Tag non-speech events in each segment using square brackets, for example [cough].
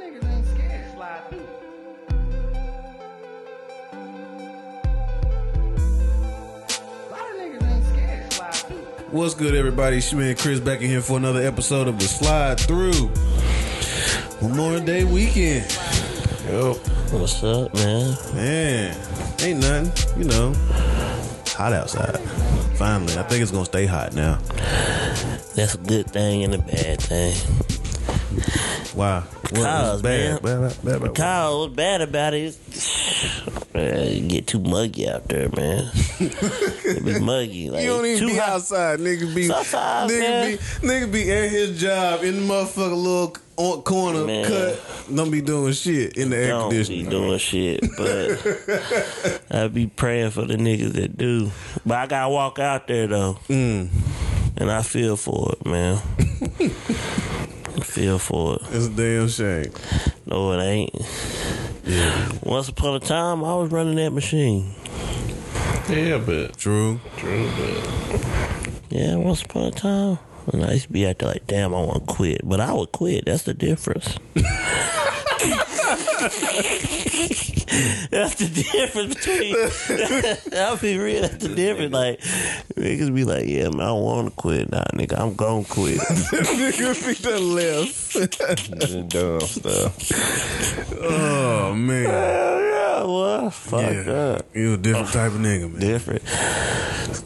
niggas ain't scared. Slide through. Lot of niggas ain't scared. Slide through. What's good, everybody? It's your man Chris back in here for another episode of the Slide Through Memorial Day weekend. Yo, What's up, man? man, ain't nothing. You know, hot outside. Finally, I think it's gonna stay hot now. That's a good thing and a bad thing. Wow, what Cause, was bad? man. Bad, bad, bad. What's bad about it? [sighs] Man, you get too muggy out there, man. [laughs] it be muggy. Like, You don't even too be hot. outside, nigga. Be Sometimes, nigga man. be nigga be at his job in the motherfucker little on- corner Man. cut. Don't be doing shit in the air Don't be doing shit, but [laughs] I be praying for the niggas that do. But I gotta walk out there though, Mm. and I feel for it, man. [laughs] I feel for it. It's a damn shame. No, it ain't. Yeah. Once upon a time, I was running that machine. Yeah, but True. true, but Yeah, once upon a time. And I used to be out there like, damn, I want to quit. But I would quit. That's the difference. [laughs] [laughs] that's the difference between. [laughs] I'll be real. That's the difference. Like, niggas be like, yeah, man, I want to quit. Nah, nigga, I'm going to quit. [laughs] nigga be done left. the dumb stuff. Oh man. Hell yeah, well, fuck Yeah. that. You a different type of nigga, man. Different.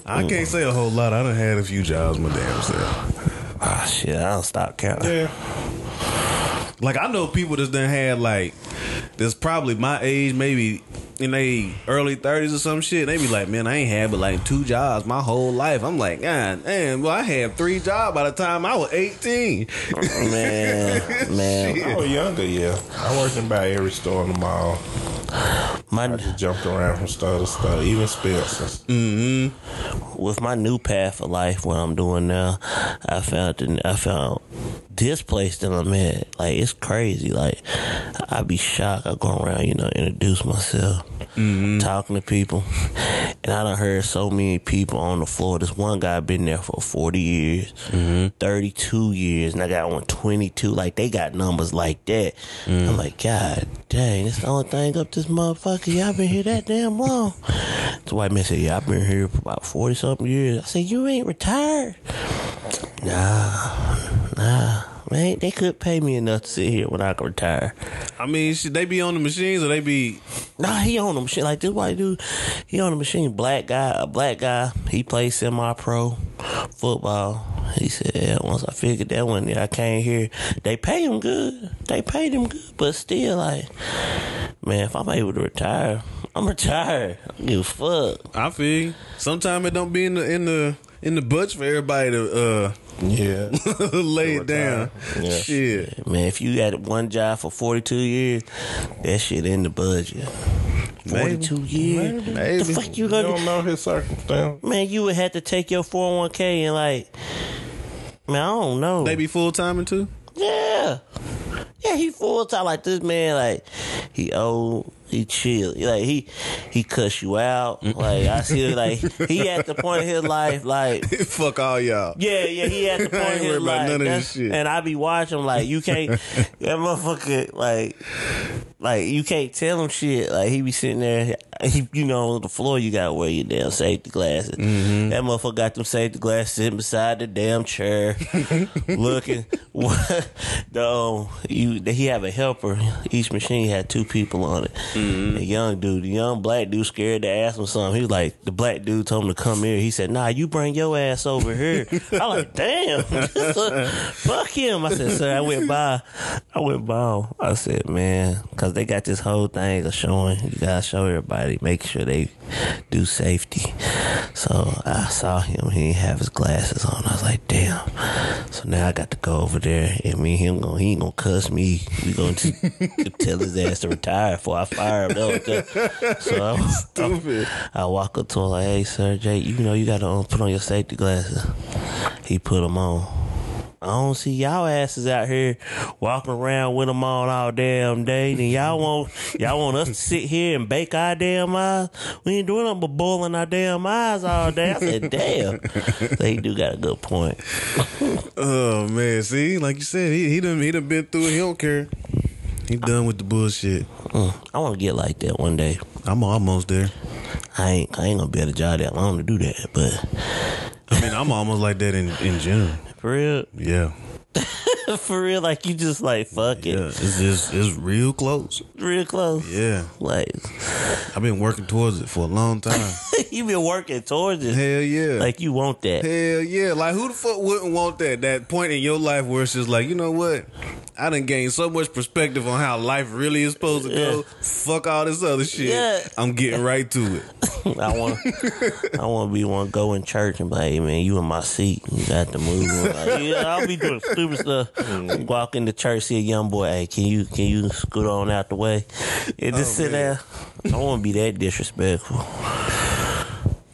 I can't say a whole lot. I done had a few jobs my damn self. Ah, shit, I don't stop counting. Yeah, Like I know people that's done had like that's probably my age, maybe in they early thirties or some shit. They be like, man, I ain't had but like two jobs my whole life. I'm like, God damn, well I had three jobs by the time I was eighteen. Man, [laughs] man. I was younger. Yeah, I worked in about every store in the mall. My, Just jumped around from store to store, even Spencer's. with my new path of life, what I'm doing now, I found that I found this place that I'm at. Like it's crazy. Like I'd be shocked. I go around, you know, introduce myself, mm-hmm. talking to people, and I done heard so many people on the floor. This one guy been there for 40 years, mm-hmm. 32 years, and I got one 22. Like they got numbers like that. I'm mm-hmm. like, God dang, this the only thing up this motherfucker. Y'all been here that damn long. The white man said, Yeah, I've been here for about 40 something years. I said, You ain't retired? Nah, nah. Man, they could pay me enough to sit here when I can retire. I mean, should they be on the machines or they be? Nah, he on the machine. Like this white dude, he on the machine. Black guy, a black guy. He plays semi-pro football. He said, yeah, once I figured that one, I came here. They pay him good. They paid him good, but still, like, man, if I'm able to retire, I'm retired. I don't give a fuck. I feel. Sometimes it don't be in the in the in the butch for everybody to Yeah, uh [laughs] lay it down. Yeah. Shit. Man, if you had one job for 42 years, that shit in the budget. 42 years? Maybe. The fuck you you gonna don't know his circumstance. Man, you would have to take your 401k and like, man, I don't know. They be full timing too. Yeah. Yeah, he full time like this man, like he old, he chill. Like he he cuss you out. Like I see like he at the point of his life, like [laughs] Fuck all y'all. yeah, yeah, he at the [laughs] point of his life. none of this shit. And I be watching like you can't [laughs] that motherfucker like like you can't tell him shit. Like he be sitting there he you know on the floor you gotta wear your damn safety glasses. Mm-hmm. That motherfucker got them safety glasses sitting beside the damn chair looking what the um, you he have a helper. Each machine had two people on it. Mm-hmm. Mm-hmm. The young dude, the young black dude scared to ask him something. He was like the black dude told him to come here. He said, Nah, you bring your ass over here. [laughs] I like, damn. [laughs] Fuck him. I said, sir, I went by. I went by. I said, man, because they got this whole thing of showing. You gotta show everybody, make sure they do safety. So I saw him. He didn't have his glasses on. I was like, damn. So now I got to go over there and me and him going he ain't gonna cuss me. We gonna t- [laughs] tell his ass to retire before I him. That was so I, Stupid. I walk up to him like, "Hey, sir, Jay, you know you gotta um, put on your safety glasses." He put them on. I don't see y'all asses out here walking around with them on all damn day. And y'all want y'all want us to sit here and bake our damn eyes. We ain't doing nothing but boiling our damn eyes all day. I said, damn. So he do got a good point. [laughs] Oh man, see, like you said, he he done he done been through it. He don't care. He done with the bullshit. Mm, I want to get like that one day. I'm almost there. I ain't I ain't gonna be at a job that long to do that, but I mean, I'm almost like that in in general. [laughs] for real, Yeah, [laughs] for real, like you just like fuck it, yeah. It's just it's real close. real close. Yeah, Like I've been working towards it for a long time. [laughs] you been working towards it, Hell yeah. like you want that. Hell yeah. Like who the fuck wouldn't want that? That point in your life where it's just like, you know what? I done gained so much perspective on how life really is supposed to go. Yeah. Fuck all this other shit. Yeah. I'm getting right to it. [laughs] I want, I want to be one go in church and be like, hey man, you in my seat, you got to move. Like, yeah, I'll be doing stupid stuff. Mm. Walk into church, see a young boy, hey, can you can you scoot on out the way and oh, just Oh, sit man. there? I want to be that disrespectful.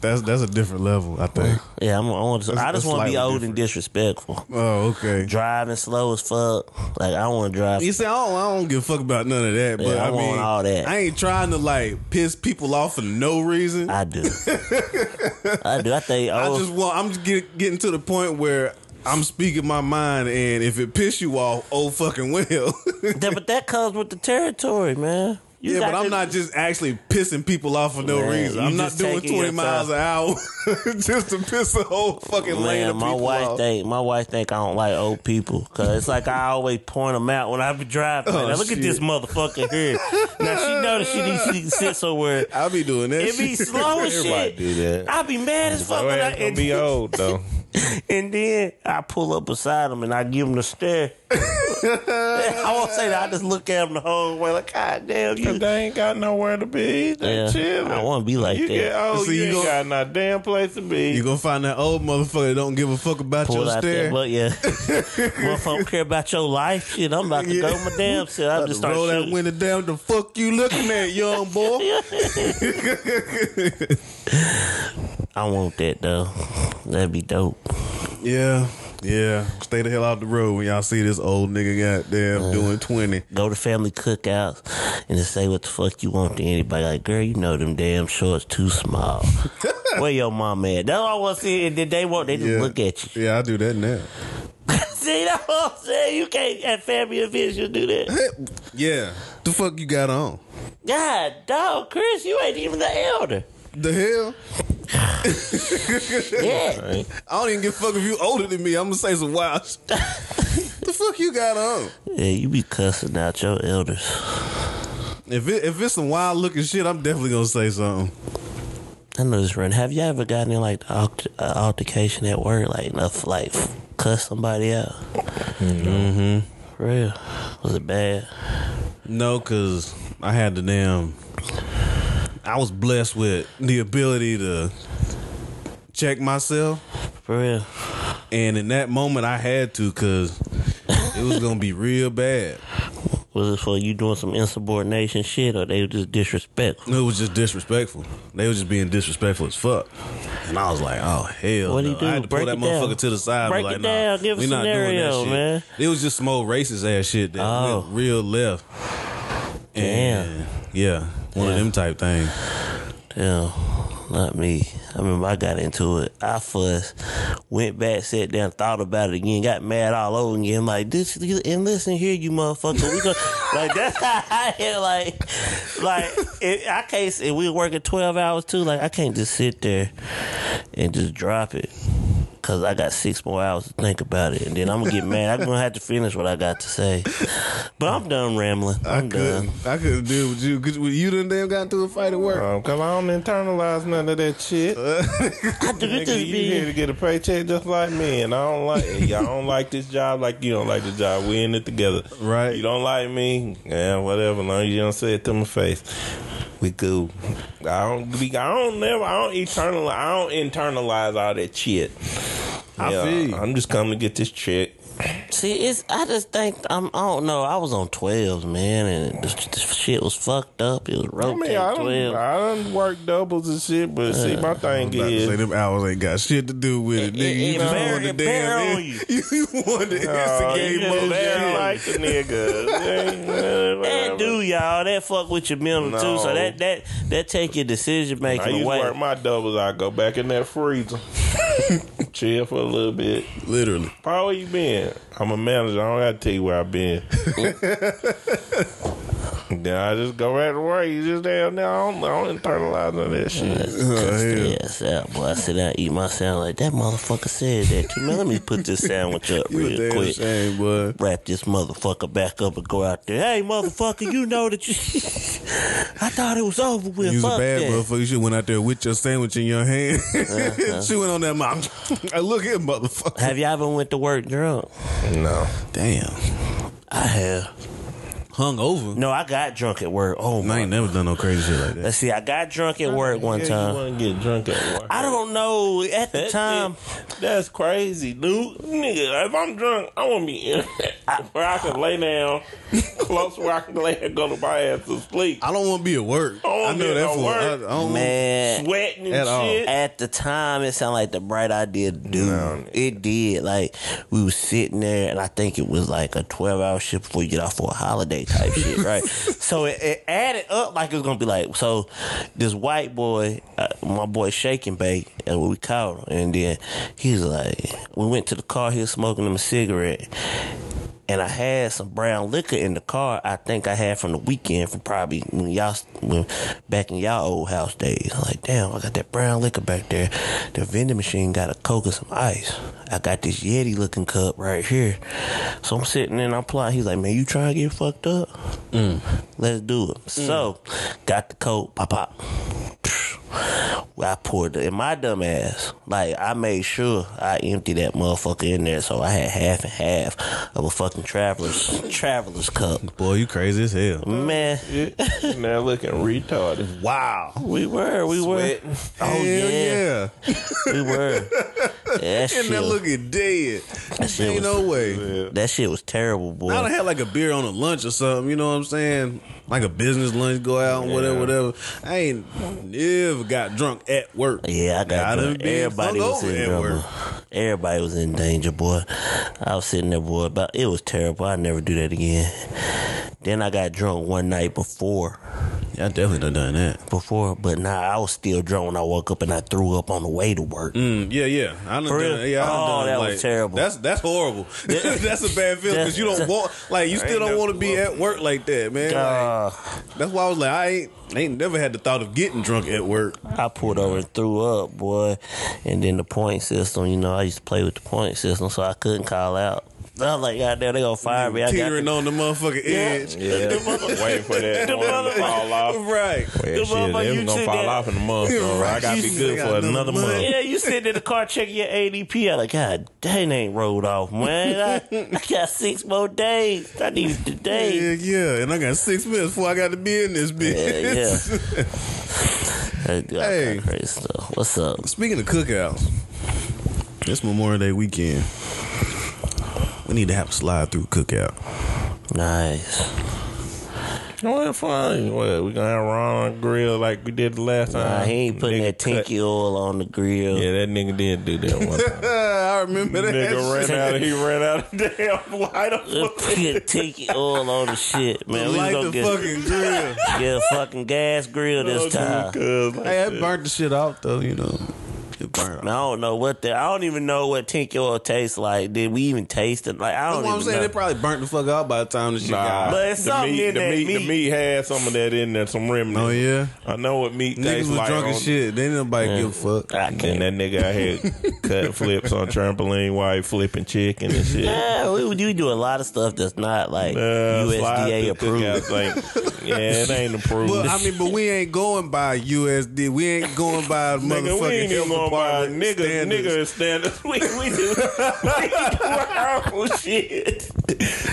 That's that's a different level, I think. Yeah, I'm, I want. To, I just want to be old different. and disrespectful. Oh, okay. Driving slow as fuck. Like I want to drive. You see, I don't, I don't give a fuck about none of that, but Yeah, I I, want mean, all that. I ain't trying to like piss people off for no reason. I, I do. I do. I think. [laughs] Oh, just want. I'm just get, getting to the point where I'm speaking my mind, and if it piss you off, oh fucking well. [laughs] that, but that comes with the territory, man. You yeah, but I'm not just actually pissing people off for no Man, reason. I'm not doing 20 miles an hour [laughs] just to piss the whole fucking lane Man, of my people wife off. think my wife think I don't like old people because it's like I always point them out when I be driving. Oh, now look shit. at this motherfucker here. Now she know that she needs to [laughs] sit somewhere. I'll be doing that. It be slow as [laughs] Everybody shit. do that. I be mad as fuck when I ain't gonna be old though. [laughs] and then I pull up beside him and I give him the stare. [laughs] I won't say that. I just look at him the whole way like, God damn you. Cause they ain't got nowhere to be. They Yeah, chilling. I wanna be like you that. Get oh, old, See, you, you ain't gon- got no damn place to be. You gonna find that old motherfucker that don't give a fuck about Pull your out stare. that, but yeah, [laughs] motherfucker don't care about your life. Shit, I'm about to Yeah. go my damn self. I'm About just to start roll that window down. The fuck you looking at, young boy? I want that though. That'd be dope. yeah, yeah. Stay the hell out the road when y'all see this old nigga goddamn uh, doing twenty. Go to family cookouts and just say what the fuck you want to anybody. Like, girl, you know them damn shorts too small. [laughs] Where your mom at? That's all I want to see. And then they want they just Yeah, look at you. Yeah, I do that now. [laughs] see, that's what I'm saying. You can't at family events. You do that. [laughs] Yeah, the fuck you got on? God, dog, Chris, you ain't even the elder. The hell? [laughs] Yeah, I don't even give a fuck if you older than me. I'm gonna say some wild. shit. [laughs] the fuck you got on? yeah, you be cussing out your elders. If it, if it's some wild looking shit, I'm definitely gonna say something. I know this run. Have you ever gotten in like the alter, uh, altercation at work, like enough, like cuss somebody out? Mm-hmm. For real? Was it bad? No, cause I had the damn. I was blessed with the ability to check myself, For real? and in that moment, I had to, cause it was gonna be real bad. Was it for you doing some insubordination shit, or they were just disrespectful? It was just disrespectful. They were just being disrespectful as fuck. And I was like, oh hell, What'd he no. do? I had to Break pull that it down. motherfucker to the side. and be Break like, it nah, down. Give a we not doing that scenario, shit. man. It was just some old racist ass shit that Oh. went real left. Damn. Yeah, one of them type things. Damn, not me. I remember I got into it. I fussed, went back, sat down, thought about it again, got mad all over again. Like this, and listen here, you motherfucker. We go [laughs] like that's how I had like, like it, I can't. And we were working twelve hours too. Like I can't just sit there and just drop it. Cause I got six more hours to think about it, and then I'm gonna get mad. I'm gonna have to finish what I got to say. But I'm done rambling. I I'm done. couldn't. I couldn't deal with you. Cause you done damn got into a fight at work. Um, Cause I don't internalize none of that shit. [laughs] I do Nigga, just you here to get a paycheck just like me, and I don't like. it. Y'all don't like this job like you don't like the job. We in it together, Right. You don't like me, yeah, whatever. Long as you don't say it to my face, we cool. I don't. Be, I don't never. I don't internalize. I don't internalize all that shit. I Yeah, feel you. I'm just coming to get this check. See, it's I just think I'm I don't know. I was on twelves, man, and the, the shit was fucked up. It was I rotating mean, I don't. I don't work doubles and shit, but see, my thing About to say them hours ain't got shit to do with it, It- nigga. it- You it just bear- wanted to damn. on you. You, [laughs] you wanted to Oh, you instigate just more like the nigga. [laughs] That do y'all. That fuck with your mental too. So that that that take your decision making I making used to work my doubles. I go back in that freezer, [laughs] chill for a little bit. Literally. Paul, where you been? I'm a manager. I don't got to tell you where I've been. [laughs] then I just go back to work. You just down there. I don't, I don't internalize none of that shit. Yes, that boy. I sit down, eat my sandwich. Like that motherfucker said that too. Man, let me put this sandwich up You real damn quick. shame, boy. Wrap this motherfucker back up and go out there. Hey, motherfucker, you know that you. [laughs] I thought it was over with. You was a bad that. motherfucker. You should went out there with your sandwich in your hand, Uh-huh. [laughs] chewing on that mouth. [laughs] I look here, motherfucker. Have you ever went to work drunk? No. Damn, I have. Hung over. No, I got drunk at work. Oh man. I ain't never done no crazy shit like that. Let's see. I got drunk at work one Yeah, You time. want to get drunk at work? I don't know. At the That time, shit- that's crazy, dude. Nigga, if I'm drunk, I want to be in [laughs] where I can lay down, close where I can lay and go to my ass to sleep. I don't want to be at work. I don't I wanna know be that at for. work. I, I don't man. Sweating and At all. shit. At the time, it sounded like the bright idea dude. do. it did. Like we was sitting there, and I think it was like a twelve hour shift before you get off for a holiday type shit, right? [laughs] So it, it added up like it was gonna be like so. This white boy, uh, my boy, Shaking bake, and we caught him, and then he's like, we went to the car. He was smoking him a cigarette. And I had some brown liquor in the car. I think I had from the weekend from probably when y'all when, back in y'all old house days. I'm like, damn, I got that brown liquor back there. The vending machine got a coke and some ice. I got this Yeti looking cup right here. So I'm sitting and I'm plotting. He's like, man, you trying to get fucked up? Mm. Let's do it. Mm. So got the coke, pop pop. I poured it in my dumb ass. Like I made sure I emptied that motherfucker in there, so I had half and half of a fucking traveler's traveler's cup. Boy, you crazy as hell. Man, [laughs] now looking retarded. Wow. we were, we were. Oh Hell yeah, yeah. we were. [laughs] Yeah, that [laughs] And shit, that looking dead. that shit Ain't was, no way. that shit was terrible, boy. I done had like a beer on a lunch or something, you know what I'm saying? Like a business lunch, go out and whatever, whatever. I ain't never got drunk at work. Yeah, I got I drunk. Everybody was in at trouble. work. Everybody was in danger, boy. I was sitting there, boy, but it was terrible. I never do that again. Then I got drunk one night before, Yeah, I definitely done done that. before, but nah, I was still drunk when I woke up and I threw up on the way to work. Mm, yeah, yeah. I done done, yeah, I Oh, done, that was terrible. That's that's horrible. [laughs] that's a bad feeling because you don't want like you still don't want to be at work like that, man. Like, that's why I was like, I ain't, I ain't never had the thought of getting drunk at work. I pulled over and threw up, boy. And then the point system, you know, I used to play with the point system, so I couldn't call out. I was like, God damn, they gonna fire me. I got on the motherfucking edge. Yeah, waiting for that [laughs] The one to fall off. Right. Well, The shit, motherfucker they you gonna sit fall there- off in a month. So I gotta be You good got for another another month. month. Yeah, you sitting in the car checking your ADP. I like, God, dang, ain't rolled off, man. I, I got six more days. I need it today. [laughs] Yeah, yeah. And I got six minutes before I got to be in this bitch. Yeah, [laughs] Hey, Hey. crazy stuff. What's up? Speaking of cookouts, this Memorial Day weekend, we need to have a slide through cookout. Nice. Well, fine. What, we gonna have Ron on the grill like we did the last time? Nah, he ain't putting Nigga that cut- tiki oil on the grill. Yeah, that nigga did do that one time. [laughs] I remember that. nigga ran shit. out. He ran out of [laughs] damn light up. Put tiki oil on the shit, [laughs] man. We Light gonna the get, fucking grill. get a fucking gas grill this oh, time. hey, I burnt the shit out though, you know. It burnt. I don't know what the. I don't even know what tiki oil tastes like. Did we even taste it? Like I don't what I'm saying. know. They probably burnt the fuck out by the time the shit got Nah, out. But it's the something meat, in the that meat, meat. The meat had some of that in there, some remnants. Oh yeah, I know what meat niggas tastes was like. drunk as on- shit. They didn't nobody give a fuck. I And can't. that nigga out here cut flips on trampoline while he flipping chicken and shit. Yeah, we, we do a lot of stuff that's not like Uh, USDA approved. thing. yeah, it ain't approved. But I mean, but we ain't going by USD. We ain't going by [laughs] Nigga, we motherfucking ain't even health going niggas, standards. nigga standards. [laughs] We, we do, we do our own shit.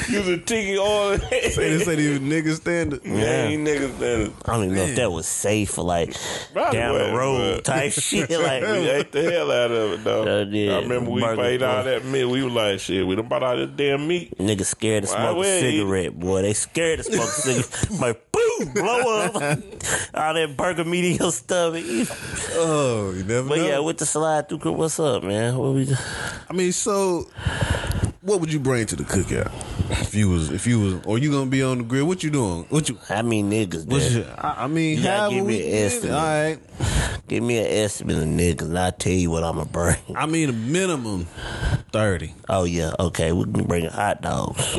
Use a tiki oil. Say this ain't even nigga standard. Yeah, ain't niggas standards. I don't even know if that was safe for like Probably down the wasn't, road but- [laughs] type [laughs] shit. Like We Like ate the hell out of it, though. Sure did. I remember we Burger paid all that meat. We were like, shit, we done bought all this damn meat. niggas scared to Why smoke a we- cigarette, boy. They scared to smoke a cigarette. Blow up. [laughs] all that burger meat in your stomach. Oh, you never But know. yeah, with the slide through, what's up, man? What we? I mean, so what would you bring to the cookout if you was if you was or you gonna be on the grill? What you doing? What you? I mean, niggas What's your, I I mean, You gotta give me an estimate. All right. Give me an estimate of niggas, and I'll tell you what I'm gonna bring. I mean, a minimum 30. Oh yeah, okay. We can bring hot dogs. [laughs]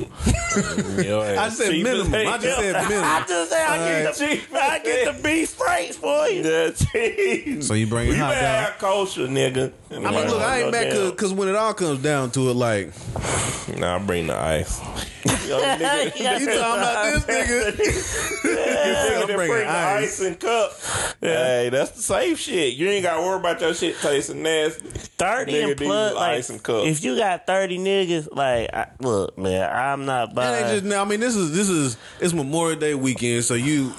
I [laughs] said minimum. I just said I minimum. just say I get the Alright. I get the beef straights for you. That's it. So you bring We hot better dog. have culture, nigga. I mean, look, I ain't mad because when it all comes down to it, like, [sighs] Nah, I bring the ice. [laughs] Yo, nigga, you [laughs] talking about this nigga? nigga I'm that bringing bring the ice. ice and cup. Hey, that's the safe shit. You ain't got to worry about your shit tasting nasty. Thirty Nigga, and these plus, like, ice and cup. if you got thirty niggas, like, I, look, man, I'm not It buying. ain't just now. I mean, this is this is it's Memorial Day weekend, so you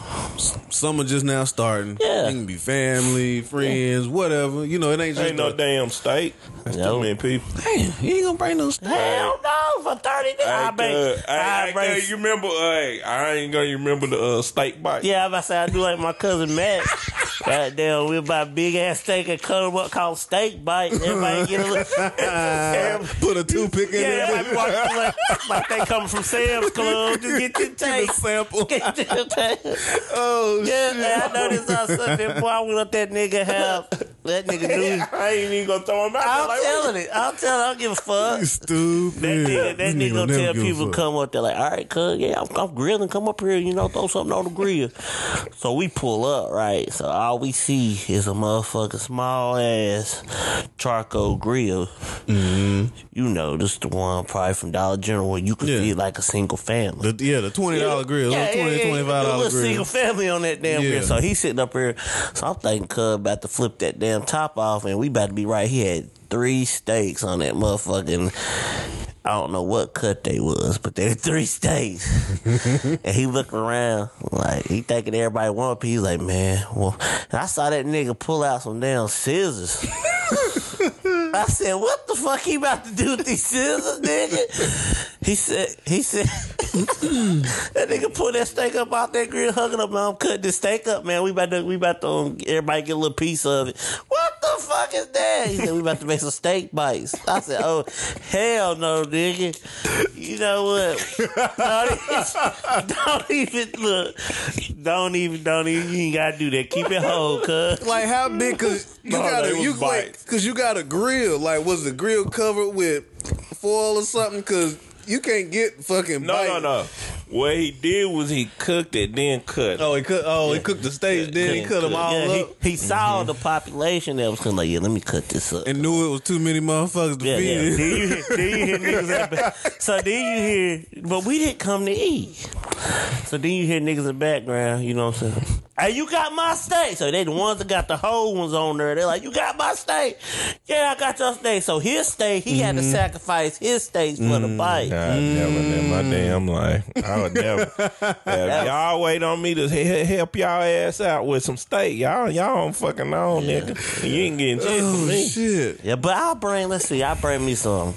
summer just now starting. Yeah. it can be family, friends, whatever. You know, it ain't just Ain't no a- damn steak. That's No. too many people. Damn, you ain't gonna bring no steak. Hell no, for thirty niggas, I Hey, bring. cuz, I hey, hey, bring. you remember? Hey, I ain't gonna remember the uh, steak bite. Yeah, I was about to say I do like my cousin Matt. [laughs] Goddamn, we buy big ass steak and cut them up called steak bite. Everybody get a little. [laughs] Put a toothpick in Yeah, there. everybody walk like, like they come from Sam's Club. Just get your [laughs] Get a taste. sample. Get your taste. Oh Yeah, shit! I know this on [laughs] Sunday. Boy, I went up that nigga house. That nigga knew. [laughs] I ain't even gonna throw him out. I'm like, telling it. I'm telling. I don't give a fuck. You stupid. That nigga, that nigga gonna tell people come up there like, all right, cuz, yeah, I'm, I'm grilling. Come up here, you know, throw something on the grill. so we pull up, right? So all we see is a motherfucking small ass charcoal grill. Mm-hmm. You know, this the one probably from Dollar General where you could Yeah. feed like a single family. The, yeah, the twenty dollar grill, Yeah, yeah, yeah, 20 yeah, 25 A dollar grill. single family on that damn Yeah. grill. So he's sitting up here. So I'm thinking Cub about to flip that damn top off, and we about to be right. He had three steaks on that motherfucking. I don't know what cut they was, but they were [laughs] three steaks. [laughs] and he looking around like he thinking everybody want a piece. Like, man, well, I saw that nigga pull out some damn scissors. [laughs] I said, "What the fuck he about to do with these scissors, nigga?" He said, "He said [clears throat] that nigga pull that steak up out that grill, hugging up, man. I'm cutting this steak up, man. We about to, we about to, um, everybody get a little piece of it. What the fuck is that?" He said, "We about to make some steak bites." I said, "Oh, hell no, nigga. You know what? Don't even, don't even look. Don't even, don't even. You ain't gotta do that. Keep it whole, cuz." Like how big? Cause you oh, No, got they a you wait, bites. cause you got a grill. Like was the grill covered with foil or something? Cause you can't get fucking No, bite. no, no. What he did was he cooked it, then cut. it. Oh, he cooked. Oh, he cooked the steaks. then he cut them all Yeah, he, up he saw the population that was kind of like, yeah, let me cut this up. and knew it was too many motherfuckers to Yeah, feed yeah. Then you hear, then you hear [laughs] niggas at back. So then you hear, but we didn't come to eat. So then you hear niggas in the background, you know what I'm saying? Hey, you got my steak. So they the ones that got the whole ones on there. They're like, you got my steak. Yeah, I got your steak. So his steak, he had to Mm-hmm. sacrifice his steaks for the bite. I never in my damn life. I would never. [laughs] If y'all wait on me to he- help y'all ass out with some steak, y'all y'all don't fucking know, nigga. You ain't getting shit from Oh me. shit! Yeah, but I'll bring, let's see, I'll bring me some.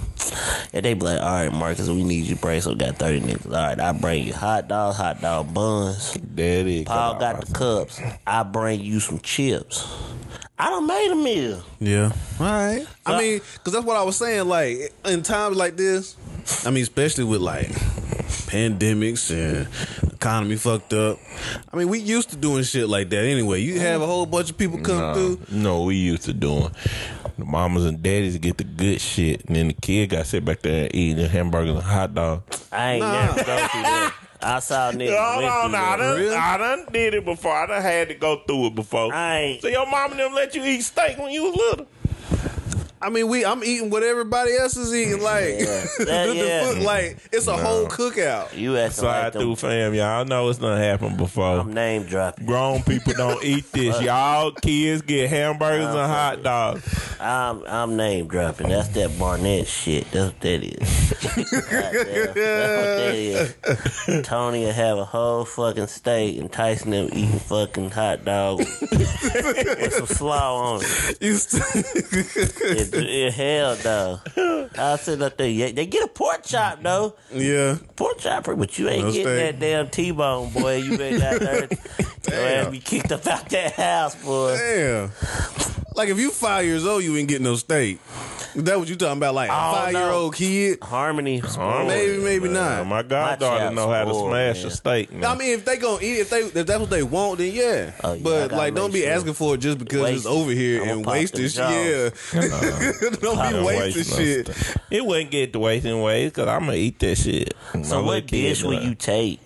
And they be like, all right, Marcus, we need you to bring, so we got 30 niggas. All right, I bring you hot dogs, hot dog buns. Daddy, Paul got the cups. I bring you some chips. I done made a meal. Yeah. All right. I mean, because that's what I was saying. Like in times like this, I mean, especially with like pandemics and economy fucked up. I mean, we used to doing shit like that anyway. You have a whole bunch of people come Nah, through. no, we used to doing. The mamas and daddies get the good shit, and then the kid got sit back there eating the hamburgers and hot dog. I ain't Nah. never go through that. I saw niggas. Hold went on, through now, I done, Really? I done did it before. I done had to go through it before. I ain't. So your mama them let you eat steak when you was little? I mean, we I'm eating what everybody else is eating. Like, Yeah. [laughs] the, the Yeah. food, like it's a whole cookout. You acting Slide like through, them, fam. Y'all know it's not happened before. I'm name dropping. Grown people don't eat this. Y'all kids get hamburgers and hot dogs. I'm I'm name dropping. That's that Barnett shit. That's what that is. [laughs] Goddamn. That's what that is. Tony will have a whole fucking steak and Tyson them eating fucking hot dog [laughs] with some slaw on it. You st- It, it hell no. I said up there, yeah, they get a pork chop though. yeah. Pork chop, but you ain't No getting steak. that damn T-bone, boy. You been got [laughs] there. Your ass be kicked up out that house, boy. Damn. Like if you five years old, you ain't getting no steak. Is that what you talking about? Like a Oh, five year old kid? Harmony. Maybe, maybe not. My goddaughter know how to smash man. a steak. Man. I mean, if they gonna eat, if they if that's what they want, then yeah. Oh, yeah, but like, don't be sure. asking for it just because Waste it's over here I'ma and pop waste them. Yeah, don't [laughs] Don't be wasting waste shit. stuff. It wouldn't get to wasting ways because I'm gonna eat that shit. So My little what dish would you take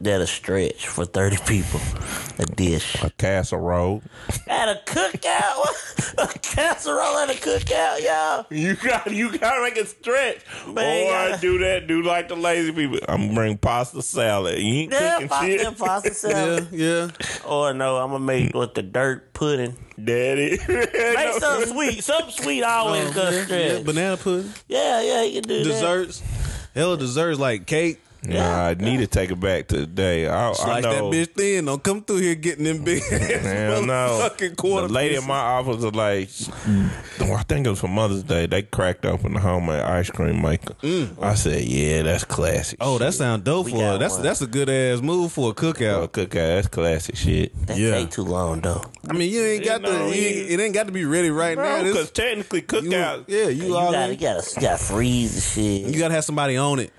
that'll stretch for thirty people? A dish A casserole. at a cookout. [laughs] a casserole at a cookout, y'all. You got you gotta make it stretch. Man, or yeah. do that. Do like the lazy people. I'm gonna bring pasta salad. You ain't Yeah, cooking pasta, shit, pasta Yeah, salad. yeah. Or no, I'm gonna make with the dirt pudding. Daddy. [laughs] Make something sweet. Something sweet always Um, gonna yeah, stretch. yeah, banana pudding, Yeah, yeah, you can do that. desserts. Hell, desserts like cake. Nah, I need to take it back to the day. I, I Slice that bitch thin. Don't come through here getting them big [laughs] Hell no. fucking quarter. The lady in my office was like, I think it was for Mother's Day. They cracked open the homemade ice cream maker. Mm. I said, yeah, that's classic. Oh, that sound dope We for got it. That's one. that's a good ass move for a cookout. cookout. That's classic shit. That Yeah. take too long though. I mean, you ain't got You know, to. You, you- it ain't got to be ready right now. Bro, This- because technically you, cookout. yeah, you, You all gotta, you gotta, you gotta freeze the shit. You gotta have somebody on it.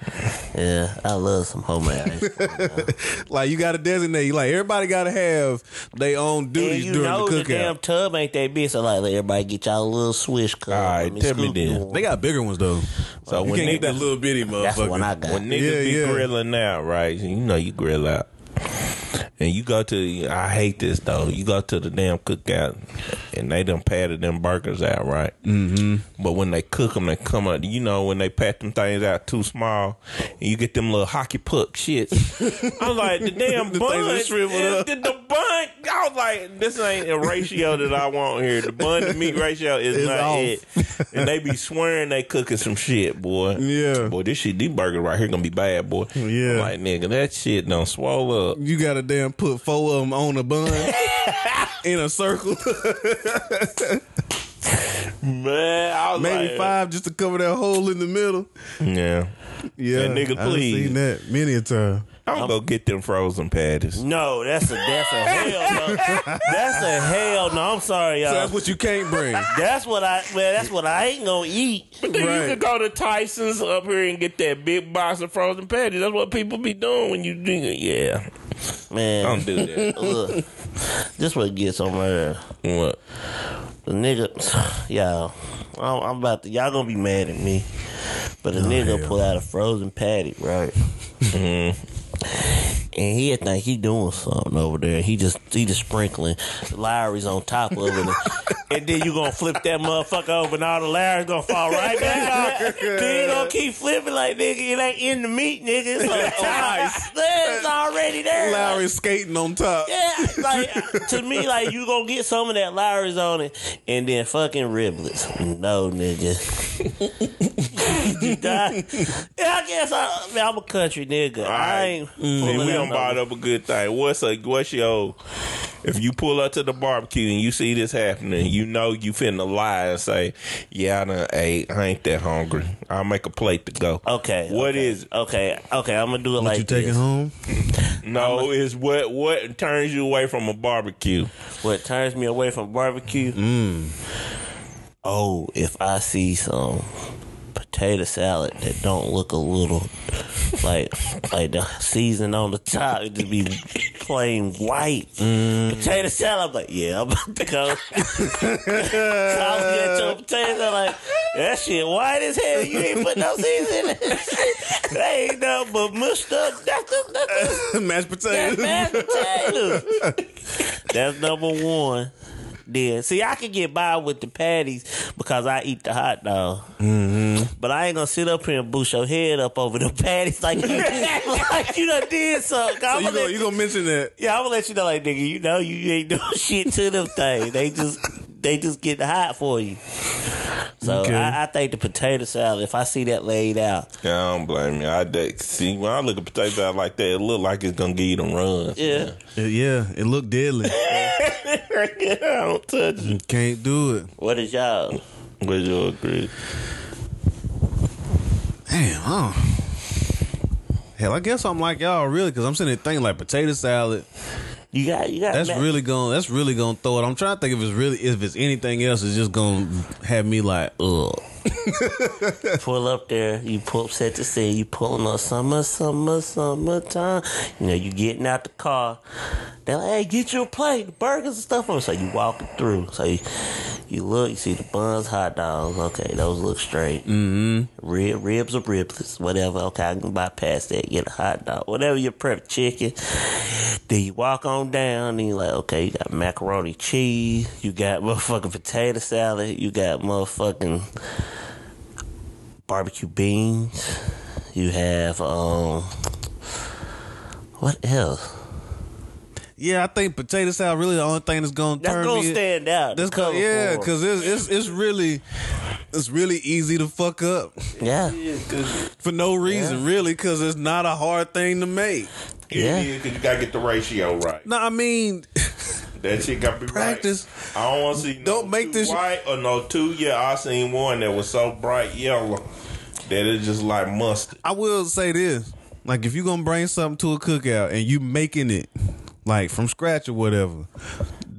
yeah, I love some homemade ice cream. Like you gotta designate. Like everybody gotta have their own and duties you during know the the, damn tub ain't that big, so like let everybody get y'all a little swish cup. All right, I mean, tell me scoop then. They got bigger ones though. So you when can't get that little bitty motherfucker. That's the I got. When niggas Yeah, be yeah. grilling out, right? You know you grill out. And you go to, I hate this though. You go to the damn cookout, and they done patted them burgers out, right? Mm-hmm. But when they cook them, they come out. You know when they pat them things out too small, and you get them little hockey puck shits. [laughs] I'm like the damn The bun, the, up. the, the bun. I was like, this ain't a ratio that I want here. The bun to meat ratio is It's not off. it. And they be swearing they cooking some shit, boy. Yeah. boy, this shit, these burgers right here gonna be bad, boy. Yeah. I'm like nigga, that shit don't swallow up. You got a damn put four of them on a bun [laughs] in a circle, Man, I was maybe like, five just to cover that hole in the middle. Yeah, Yeah, And nigga, I done please. seen that many a time. I'm gonna go get them frozen patties. No, that's a that's a hell no. That's a hell no. I'm sorry, y'all. that's what you can't bring. That's what I well, that's what I ain't gonna eat. But then Right. you can go to Tyson's up here and get that big box of frozen patties. That's what people be doing when you do it. Yeah, Man, don't do that. Ugh. This what gets on my nerve. what? The nigga, [sighs] y'all, I'm, I'm about to, y'all gonna be mad at me. But the oh, nigga hell. pull out a frozen patty, right? Mm-hmm. And he think he doing something over there. He just he just sprinkling Lawry's on top of it, and then you gonna flip that motherfucker over, and all the Lawry's gonna fall right back. out. [laughs] then you gonna keep flipping like nigga, it ain't in the meat, nigga. It's on top. It's already there. Lawry skating on top. Yeah, like to me, like you gonna get some of that Lawry's on it, and then fucking riblets. No, nigga. [laughs] you die. Yeah, I guess I, I'm a country nigga. All I ain't. See, pulling we out done no- brought up a good thing. What's a what's your if you pull up to the barbecue and you see this happening, you know you finna lie and say, "Yeah, I done ate. I ain't that hungry. I'll make a plate to go." Okay. What okay. is it? Okay, okay. I'm gonna do it What like you taking this. home? No, it's what what turns you away from a barbecue. What turns me away from barbecue? Mm. Oh, if I see some potato salad that don't look a little like like the season on the top, it just be plain white Mm. potato salad. I'm like, yeah, I'm about to go. I was at your potato salad, like that shit white as hell. You ain't put no season in it. that ain't nothing but mushed up. That's the, that's the Mashed that's mashed potatoes. [laughs] That's number one. Then see, I can get by with the patties because I eat the hot dog. Mm-hmm. But I ain't gonna sit up here and boost your head up over the [laughs] patties like you, [laughs] like you done did something. So you gonna you gonna mention that? yeah, I'm gonna let you know, like nigga, you know you ain't doing [laughs] shit to them things. They just they just get hot for you. So Okay. I, I think the potato salad, if I see that laid out, Yeah, I don't blame you. I de- see when I look at potato salad like that, it look like it's gonna give you them runs. yeah. Uh, Yeah, it looked deadly. [laughs] [laughs] I don't touch it. Can't do it. What is y'all? Would you agree? Damn, huh? Hell, I guess I'm like y'all really because I'm sitting there thinking like potato salad. You got you got That's really gonna. That's really going to throw it. I'm trying to think if it's really if it's anything else. It's just going to have me like, ugh. [laughs] pull up there, you pull up set the scene, you pulling up summer, summer, summertime. You know, you getting out the car. They're like, hey, get your plate, the burgers and stuff on. It. So you walking through. So you, you look, you see the buns, hot dogs. Okay, those look straight. Mm-hmm. Rib, ribs or riblets, whatever. Okay, I can bypass that, get a hot dog, whatever you prep, chicken. Then you walk on down, and you're like, okay, you got macaroni cheese, you got [laughs] motherfucking potato salad, you got motherfucking barbecue beans. You have um what else? Yeah, I think potato salad really the only thing that's going to That's turn gonna me. stand out. That's The go, yeah, because it's, it's it's really it's really easy to fuck up yeah, for no reason, really, because it's not a hard thing to make. Yeah. Yeah, because you gotta get the ratio right. No, I mean, That shit gotta be Practice. right. I don't want to see no Don't make too this- white or no two. Yeah, I seen one that was so bright yellow that it's just like mustard. I will say this: like, if you're gonna bring something to a cookout and you making it like from scratch or whatever.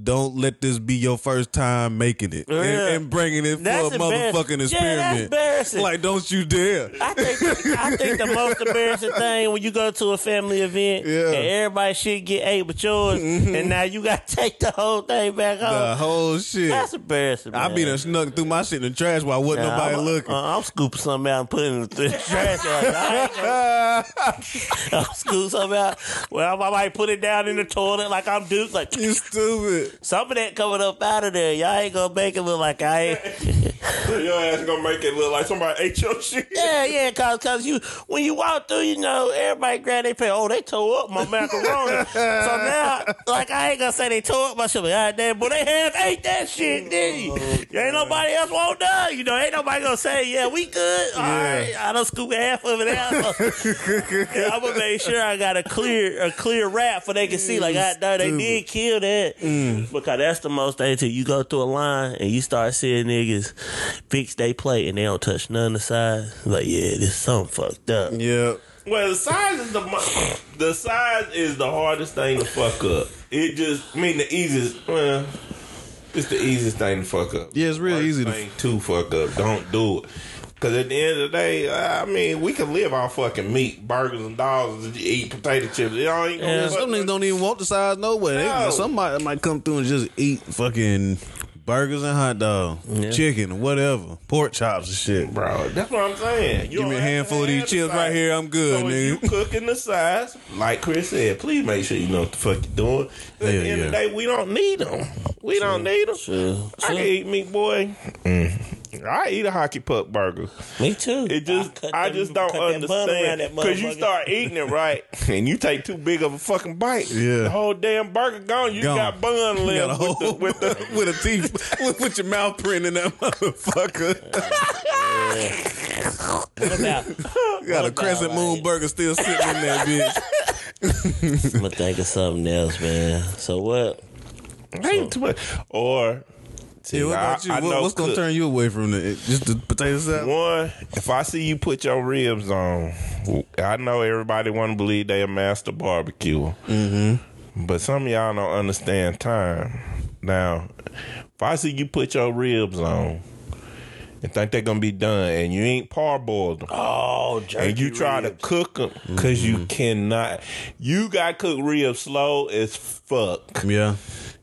Don't let this be your first time making it and, Yeah. and bringing it That's for a motherfucking Yeah, experiment. embarrassing. Like, don't you dare! I think I think the most embarrassing thing when you go to a family event Yeah. Mm-hmm. and everybody should get ate but yours, and now you got to [laughs] take the whole thing back home. The whole shit. That's embarrassing. I man. be done snuck through my shit in the trash while wasn't Nah, nobody I'm, looking. uh, I'm scooping something out and putting it in the [laughs] trash. I [laughs] I'm scooping something out. Well, I might put it down in the toilet like I'm Duke. Like you stupid. Some of that coming up out of there. Y'all ain't gonna make it look like I ain't. [laughs] Your ass gonna make it look like somebody ate your shit. Yeah, yeah, cause, cause you when you walk through, you know, everybody grab their pay. Oh, they tore up my macaroni. so now, like, I ain't gonna say they tore up my shit. But God damn, but they have ate that shit, did oh, you? ain't nobody else want done. You know, ain't nobody gonna say, yeah, we good. All right, I don't scoop half of it out. [laughs] I'm gonna make sure I got a clear a clear wrap for they can see. Like, mm, God damn, they did kill that. Mm. Because that's the most thing too. You go through a line and you start seeing niggas fix they plate and they don't touch none of the sides. Like, yeah, this something fucked up. Yeah. Well, the size is the the size is the hardest thing to fuck up. It just I mean the easiest. Well, it's the easiest thing to fuck up. Yeah, it's real Worst easy to- thing to fuck up. Don't do it. Cause at the end of the day, I mean, we can live off fucking meat, burgers, and dogs, and eat potato chips. Y'all ain't gonna Yeah, Some up- niggas don't even want the size no way. They- No. Somebody might come through and just eat fucking burgers and hot dog, Yeah. chicken, whatever, pork chops and shit. Bro, that's what I'm saying. You Give me a handful of these have the chips size. right here. I'm good, so nigga. you cooking the size, like Chris said, please make sure you know what the fuck you're doing. At the Hell end of the day, we don't need them. We don't need them. True. I can eat meat, boy. Mm. I eat a hockey puck burger. Me too. It just, cut I, them- just don't cut that bun understand because you start eating it right, [laughs] and you take too big of a fucking bite. Yeah. the whole damn burger gone. You Gone. got bun You got a left whole with the, with [laughs] the with a teeth with, with your mouth print in that motherfucker. [laughs] What about? You got a about, crescent like- moon burger still sitting in that bitch. I'm gonna think of something else, man. So what? ain't too much. Or Yeah, what about you? I, I What- what's gonna turn you away from it? Just the potato salad? One, if I see you put your ribs on, I know everybody want to believe they a master barbecue. Mm-hmm. But some of y'all don't understand time. Now, if I see you put your ribs on and think they're gonna be done, and you ain't parboiled them, Oh, and you try to cook them because you mm-hmm. cannot, you got to cook ribs slow as fuck. Yeah.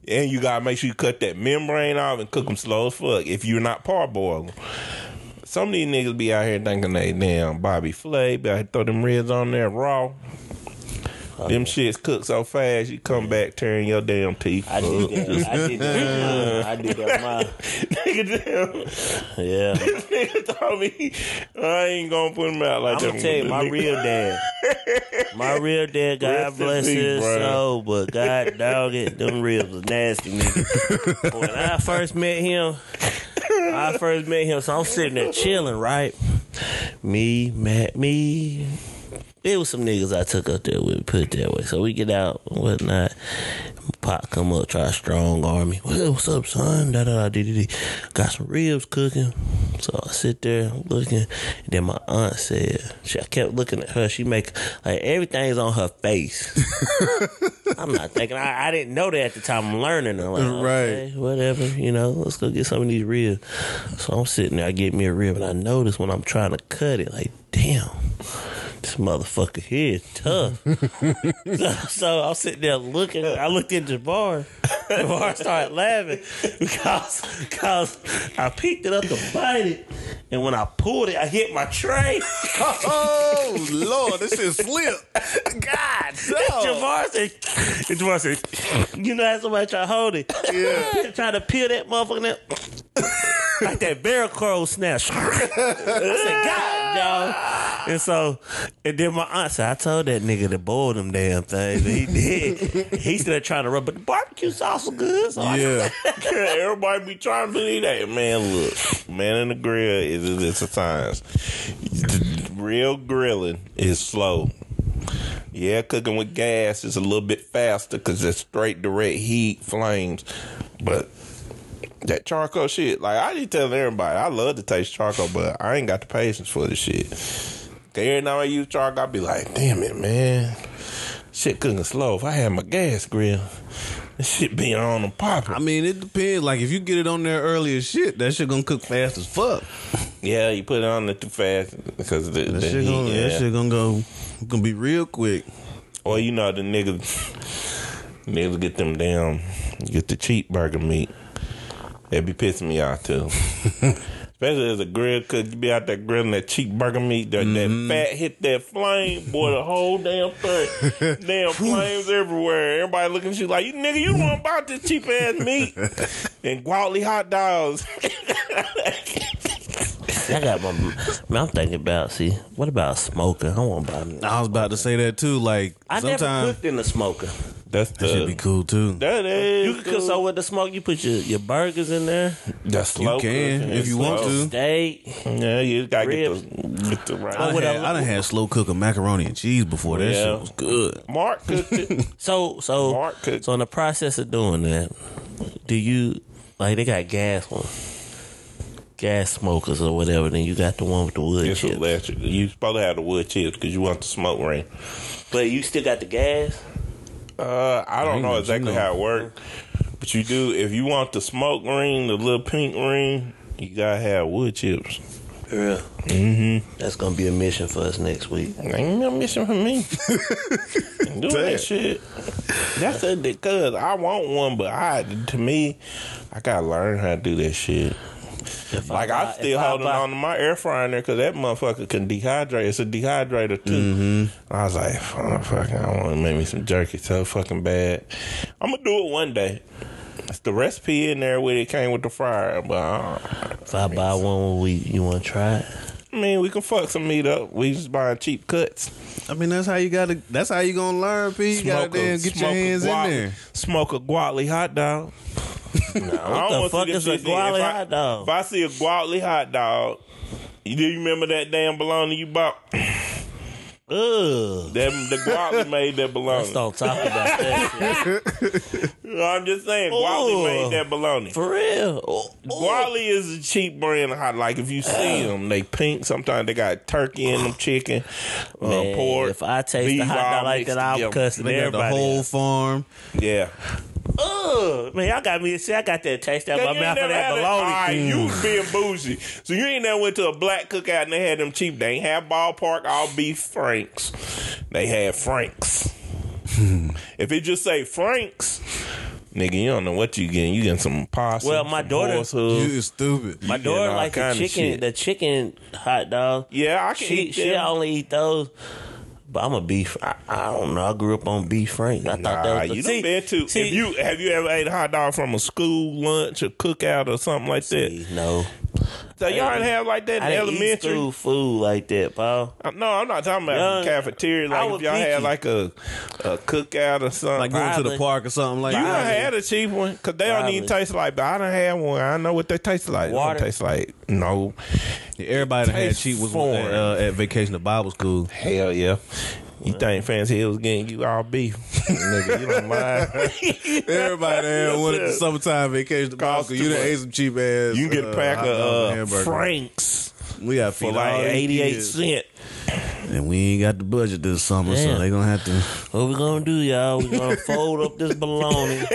And you gotta make sure you cut that membrane off and cook them slow as fuck if you're not parboiling. Some of these niggas be out here thinking they damn Bobby Flay, but I throw them ribs on there raw. Them shits cook so fast, you come back tearing your damn teeth. I did that. I did that. [laughs] I did that. Nigga, damn, yeah. [laughs] nigga told me I ain't gonna put him out like I'm that. gonna tell you, my real dad, my real dad, God Rest bless peace, his bro. soul, but God dog it, them ribs was nasty, nigga. [laughs] when I first met him, I first met him, so I'm sitting there chilling, right? Me, Matt, me. It was some niggas I took up there with, put it that way. So we get out and whatnot. Pop come up, try strong army. me. What, what's up, son? Da da da dee. Got some ribs cooking. So I sit there looking. And then my aunt said, she, I kept looking at her. She make like everything's on her face. [laughs] I'm not thinking. I, I didn't know that at the time. I'm learning. I'm like, Right. whatever. You know, let's go get some of these ribs. So I'm sitting there. I get me a rib, and I notice when I'm trying to cut it, like, damn, this motherfucker here is tough. so, [laughs] so I'm sitting there looking. I looked at Jabbar. Jabbar started laughing because, because I picked it up to bite it, and when I pulled it, I hit my tray. [laughs] Oh Lord, this is slipped. God, Jabbar said, Jabbar said, you know how somebody try to hold it? Yeah. try to peel that motherfucker like that barrel crow snatch. I said, God, y'all. And so, and then my aunt said, I told that nigga to boil them damn things. And he did. He's still trying to rub, but the barbecue sauce was good. So Yeah. [laughs] Everybody be trying to believe that. Man, look, man in the grill is it's a science. Real grilling is slow. Yeah, cooking with gas is a little bit faster because it's straight direct heat, flames. But that charcoal shit, like I be telling everybody, I love to taste charcoal, but I ain't got the patience for this shit. Every time I use charcoal, I be like, damn it, man. Shit cooking slow. If I had my gas grill, this shit be on and popping. I mean, it depends. Like, if you get it on there early as shit, that shit gonna cook fast as fuck. Yeah, you put it on there too fast because the, That the shit heat, gonna, yeah. that shit gonna go, gonna be real quick. Or you know the niggas, niggas get them damn, get the cheap burger meat. That be pissing me off too. [laughs] Especially as a grill cook, you be out there grilling that cheap burger meat. That, Mm-hmm. that fat hit that flame, boy, the whole damn thing. [laughs] damn flames everywhere. Everybody looking at you like, you nigga, you want about this cheap ass meat. [laughs] and Gwaltney hot dogs. I got my. Man, I'm thinking about. See, what about smoking? I want to buy me. I was about to say that too. Like, I never sometimes cooked in the smoker. That's the, that should be cool too. That is. You can cook so with the smoke. You put your, your burgers in there. That's slow You can, if you want to. Steak. Yeah, you gotta get Ribs. the, get the right. I done, would had, have- I done had slow cooker macaroni and cheese before. That Yeah. shit was good. Mark cooked it. [laughs] So so Mark cooked. so in the process of doing that, do you like they got gas one, gas smokers or whatever? Then you got the one with the wood It's chips, electric. You supposed to have the wood chips because you want the smoke ring. but you still got the gas. Uh, I don't ain't know know, exactly you know. how it works, but you do. If you want the smoke ring, the little pink ring, you gotta have wood chips. Yeah. Mm-hmm. That's gonna be a mission for us next week. Ain't no mission for me. [laughs] do that shit. That's it because I want one, but I to me, I gotta learn how to do that shit. If Like buy- I'm still holding on to my air fryer in there because that motherfucker can dehydrate. It's a dehydrator too. I was like, oh, fuck, I want to make me some jerky so fucking bad. I'm gonna do it one day. It's the recipe in there where it came with the fryer, but uh, If I buy one, we you want to try it? I mean, we can fuck some meat up. We just buying cheap cuts. I mean, that's how you gotta. That's how you gonna learn, P. You gotta damn get your smoke a hands in there. Smoke a Gwaltney hot dog. [laughs] No, I don't the wanna fuck see is this a shit. Guali hot dog? If I see a Gwaltney hot dog, you do you remember that damn bologna you bought? Ugh. That the Gwaltney made that bologna. Let's don't talk about that shit. I'm just saying, Guali made that bologna. For real. Oh, oh. Guali is a cheap brand of hot. Like if you see them, they pink. Sometimes they got turkey in them, chicken, uh, Man, pork. if I taste the hot dog like that, I'm together. cussing got the whole farm. Yeah, Ugh, man, y'all got me. See, I got that taste out Cause my mouth ain't of that had it- bologna. All right, you was being bougie. So you ain't never went to a black cookout and they had them cheap. They ain't have ballpark all beef Franks. They had Franks. Hmm. if it just say Franks, nigga, you don't know what you getting. You getting some pasta. Well, my some daughter- horse hooves. You stupid. My You daughter like the chicken, the chicken hot dog. Yeah, I can She eat she only eat those. But I'm a beef. I, I don't know. I grew up on beef frank. I thought that was you see, done been to. see, if you have you ever ate a hot dog from a school lunch or cookout or something like that? no. So y'all didn't have like that in I didn't eat elementary. school food like that, Paul. Uh, No, I'm not talking about Young- the cafeteria. I Like was if y'all had picky. like a a cookout or something. Like going to the park or something like that. you done that. had a cheap one because they don't even taste like. But I done had one. I know what they taste like. They Water. don't taste like no. Everybody that had Tastes cheap was at, uh, at vacation to Bible school. Hell yeah. You think Fancy Hill was getting you all beef? Nigga, you don't mind. [laughs] Everybody there wanted the summertime vacation to Cost Boston. You too done ate some cheap ass. You can get a uh, pack hot of uh. Franks We got for like eighty eight cent. And we ain't got the budget this summer, so they gonna have to. What we gonna do, y'all? We gonna [laughs] fold up this bologna,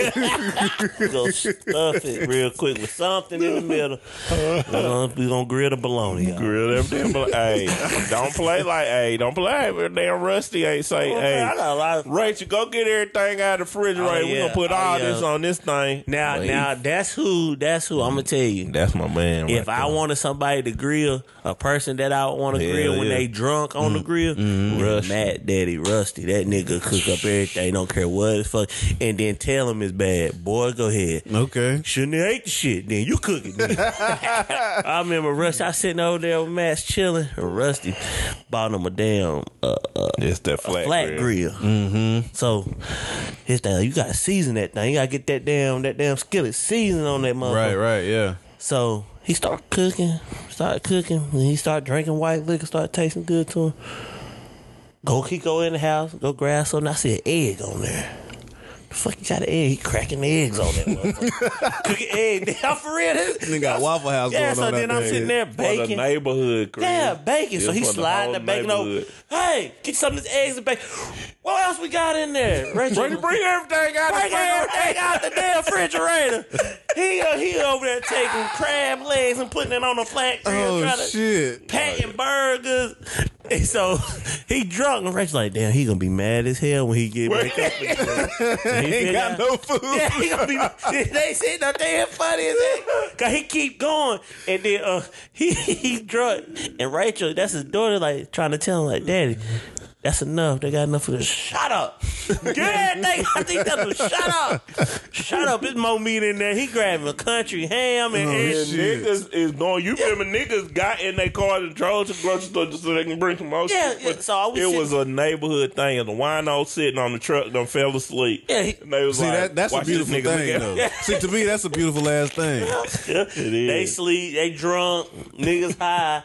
we gonna stuff it real quick with something in the middle. We gonna, we gonna grill the bologna, y'all. Grill everything, but hey, don't play like hey, don't play like damn Rusty ain't say Okay, hey. I got a lot of Rachel, go get everything out of the refrigerator. Oh, We gonna put Oh, all yeah. this on this thing. now. But he- Now that's who. That's who. I'm gonna tell you. that's my man. Right If I there. wanted somebody to grill, a person that I want to Hell grill when they drunk on the grill, mm-hmm. Rusty. Matt Daddy Rusty. That nigga cook up everything, don't care what the fuck, and then tell him it's bad. Boy, go ahead. Okay. Shouldn't have ate the shit. Then you cook it. Then. [laughs] I remember Rusty. I sitting over there with Matt chilling. and Rusty bought him a damn uh, uh, it's that flat, flat grill. Mm-hmm. So his thing, you gotta season that thing. You gotta get that damn that damn skillet season on that motherfucker. Right. Right. Yeah. So he started cooking, started cooking, and he started drinking white liquor, started tasting good to him. Go, he go in the house, go grab something. I see an egg on there. The fuck you got an egg? He cracking eggs on that motherfucker. [laughs] Cooking egg. [laughs] Damn, for real. This, Nigga got Waffle House yeah, going so then I'm sitting there baking. For the neighborhood, Chris. Yeah, bacon. So It's he for the sliding the bacon over. Hey, get some of this eggs and bacon. What else we got in there? Rachel, [laughs] Bring, bring everything out of Bring the everything out the damn refrigerator. He uh, he over there taking crab legs and putting it on the flat grill, Oh shit. patting burgers. And so he drunk and Rachel's like, damn, he gonna be mad as hell when he get back up. He Ain't got out- no food. Yeah, [laughs] he gonna be. They sitting up there funny as heck. [laughs] Cause he keep going, and then uh, [laughs] he he drunk, and Rachel, that's his daughter, like trying to tell him, like, Daddy, that's enough. They got enough for this. Shut up. [laughs] Get everything. I think that's a shut up. Shut up. There's more meat in there. He grabbing a country ham and, Oh, and And shit. niggas is going. You remember niggas got in their car and drove to the grocery store just so they can bring some more Yeah, shit. yeah, But so I was it sitting- was a neighborhood thing. And the wino sitting on the truck done fell asleep. Yeah, he- and they was See like, that that's a beautiful thing though. at-" See to me that's a beautiful ass thing. They sleep, they drunk, niggas high.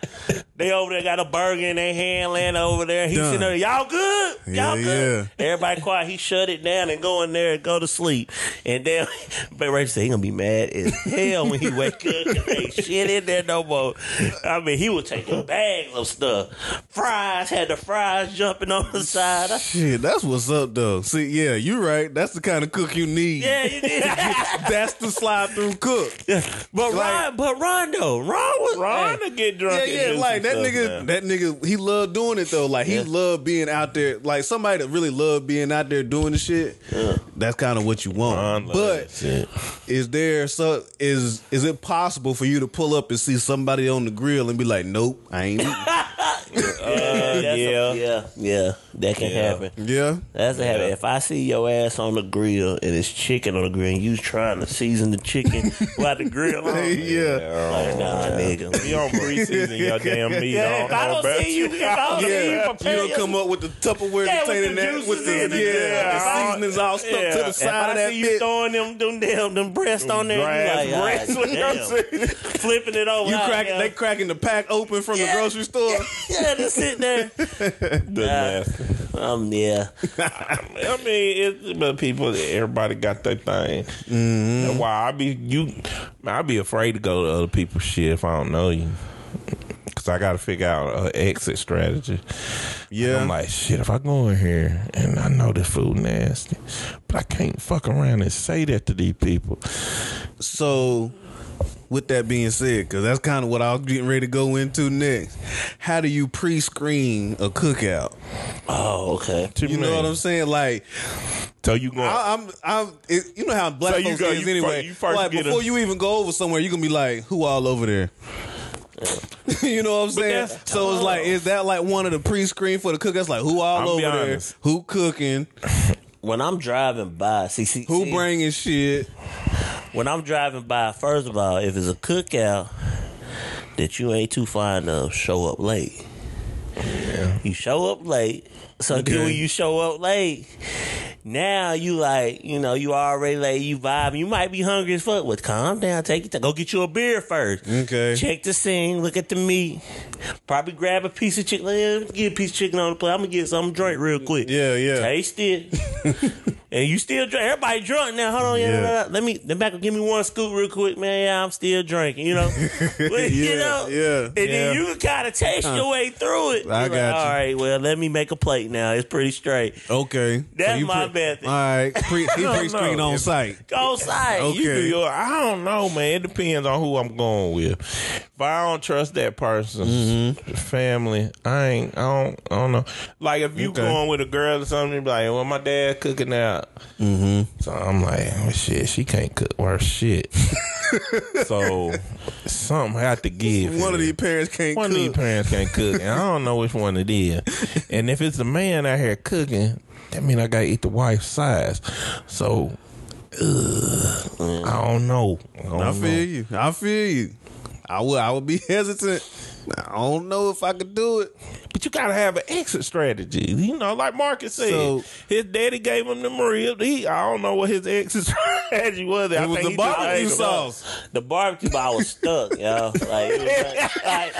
They over there got a burger in their hand laying over there. He Done. sitting there, y'all good? Y'all Yeah, good? Everybody quiet. He shut it down and go in there and go to sleep. And then, [laughs] but Rachel said he gonna be mad as hell when he wake up. Ain't shit in there no more. I mean, he was taking bags of stuff. Fries had the fries jumping on the side. Shit, that's what's up though. See, yeah, you right. That's the kind of cook you need. yeah, you did. [laughs] That's the slide through cook. but Like- Ron, but Rondo, Ron was Ron to get drunk. Yeah, yeah, like some that nigga. now. That nigga, he loved doing it though. Like he Yeah. loved being out there. Like somebody that really loved being out there doing the shit. That's kind of what you want. But is there so is is it possible for you to pull up and see somebody on the grill and be like, nope, I ain't. [laughs] eating. [laughs] That's a- yeah. yeah, yeah. That can Yeah. happen. yeah, That's a habit. If I see your ass on the grill and it's chicken on the grill and you trying to season the chicken [laughs] while the grill on, yeah. like nah, nigga. You on preseason your [laughs] damn meat. Yeah, if I don't see you, if I don't see you Yeah, you don't come up with the Tupperware Yeah, with containing the that with the in yeah, Yeah. the seasonings all stuck to the side if of I that see you throwing them, them damn, them breasts on there, Dry you ass like, breasts ah, when I'm saying- flipping it over. You ah, crack, they cracking the pack open from the grocery store. Yeah, just sitting there. [laughs] The nasty. Um, yeah, [laughs] I mean, it, but people, everybody got their thing. Mm-hmm. Why I be you. Man, I be afraid to go to other people's shit if I don't know you, because I got to figure out an exit strategy. Yeah. I'm like, shit. If I go in here and I know this food nasty, but I can't fuck around and say that to these people. So, with that being said, because that's kind of what I was getting ready to go into next. How do you pre-screen a cookout? oh, okay. You know what I'm saying? Like, So you going? I, I'm, I'm. It, you know how black So you folks go- is you anyway. fir- you first like get a- before you even go over somewhere, you are gonna be like, "Who all over there?" [laughs] you know what I'm saying? So it's like, is that like one of the pre-screen for the cookouts? Like, who all I'll over there? honest. Who cooking? [laughs] When I'm driving by, see, see, Who see, bringing shit? When I'm driving by, first of all, if it's a cookout that you ain't too fond of, show up late. You show up late. So then Okay. when you show up late, Now you like, you know, you already like you vibe. You might be hungry as fuck. Well, calm down. Take it. Go get you a beer first. Okay. Check the scene. Look at the meat. Probably grab a piece of chicken. Let me Get a piece of chicken on the plate. I'm gonna get something drink real quick. Yeah, yeah. Taste it. [laughs] and you still drink. Everybody drunk now. Hold on. Yeah. Yeah. Let me. Then back. Give me one scoop real quick, man. Yeah, I'm still drinking. You know. [laughs] But, you Yeah, know. yeah, And then you can kind of taste your way through it. I You're got like, you. All right. Well, let me make a plate now. It's pretty straight. Okay. That's you my method. All right. Pre, he [laughs] pre-screen on site. Go side. Okay. You do your, I don't know, man. It depends on who I'm going with. If I don't trust that person's Mm-hmm. family, I ain't. I don't. I don't know. Like if you Okay. going with a girl or something, be like, "Well, my dad cooking out." Mm-hmm. So I'm like, oh, "Shit, she can't cook worth shit." [laughs] so something had to give. One of these parents can't One cook. of these parents can't cook, and I don't know which one it is. [laughs] And if it's a man out here cooking, that mean I gotta eat the wife's size. So, ugh, I don't know. I, don't I know. feel you. I feel you. I would. I would be [laughs] hesitant. I don't know if I could do it. But you gotta have an exit strategy. You know, like Marcus said, So- his daddy gave him the Maria. He, I don't know what his [laughs] exit strategy was. I It was think the barbecue ate them. sauce. The barbecue, but I was stuck, yo. Like, it was like,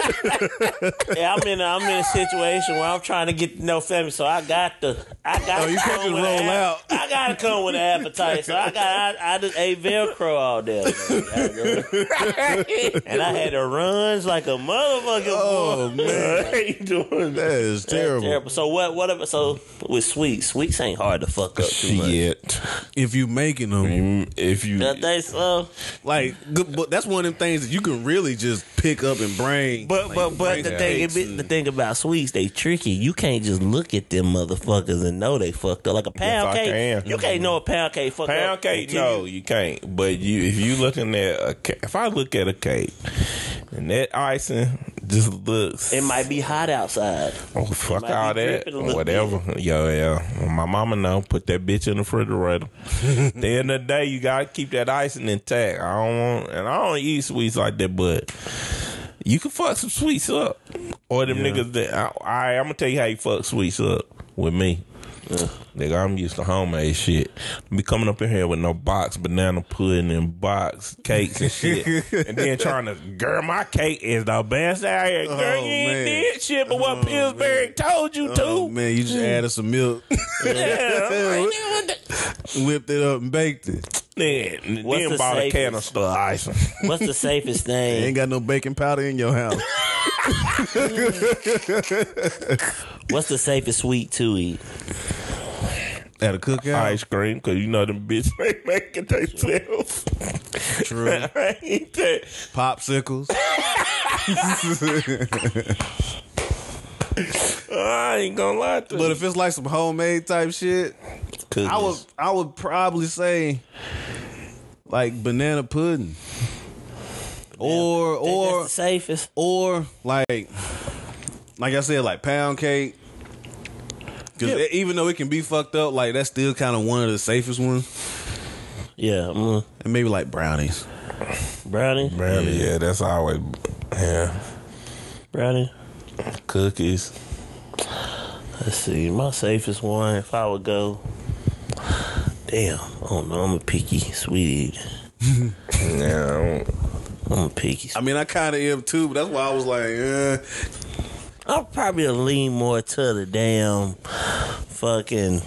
like- [laughs] yeah, I'm in, a, I'm in a situation where I'm trying to get to know family, so I got the, I got. Oh, you to can't come just with roll app- out. I gotta come with an appetite, so I got, I, I just ate Velcro all day, [laughs] and I had to runs like a motherfucker. Oh, boy. man. [laughs] How you doing? That is That's terrible. So what? What? So with sweets, sweets ain't hard to fuck up too much. Shit. If you making them, Mm, If you, That they so. like, good, but that's one of them things that you can really just pick up and bring. But like, but but the thing cakes it and- the thing about sweets, they tricky. You can't just look at them motherfuckers and know they fucked up. Like a pound Yes, cake, can. you can't know a pound cake fucked up. Pound cake, until no, you- you can't. But you, if you looking at a, if I look at a cake and that icing just looks, It might be hot outside. oh fuck all that, whatever. Yo, yeah, my mama know. Put that bitch in the refrigerator. At the end of the day, you gotta keep that icing intact. I don't want, and I don't eat sweets like that, but. You can fuck some sweets up, or them niggas that I, I I'm gonna tell you how you fuck sweets up with me. Nigga, I'm used to homemade shit. Be coming up in here with no box banana pudding and box cakes and shit, [laughs] and then trying to girl my cake is the best out here. Oh, girl, Oh, you ain't did shit, but what oh, Pillsbury told you Oh to. man, you just added some milk, Yeah, I'm like, nigga, what the- whipped it up and baked it. Then, What's then the bought a canister of icing. What's the safest [laughs] thing? Ain't got no baking powder in your house. [laughs] What's the safest sweet to eat? At a cookout. Ice cream, cause you know them bitch [laughs] ain't making themselves. True. I [laughs] ain't that. Popsicles. [laughs] I ain't gonna lie to you. But you. if it's like some homemade type shit, I would I would probably say like banana pudding. Or That's or the safest. or like like I said, like pound cake. Cause Yeah. even though it can be fucked up, like that's still kind of one of the safest ones. Yeah, mm, And maybe like brownies. brownie, Brownie, yeah, that's always yeah. brownie. Cookies. Let's see. My safest one, if I would go. Damn, I don't know. I'm a picky sweet eater. [laughs] Yeah, I'm a picky. I mean, I kind of am too, but that's why I was like, eh. I'll probably lean more to the damn fucking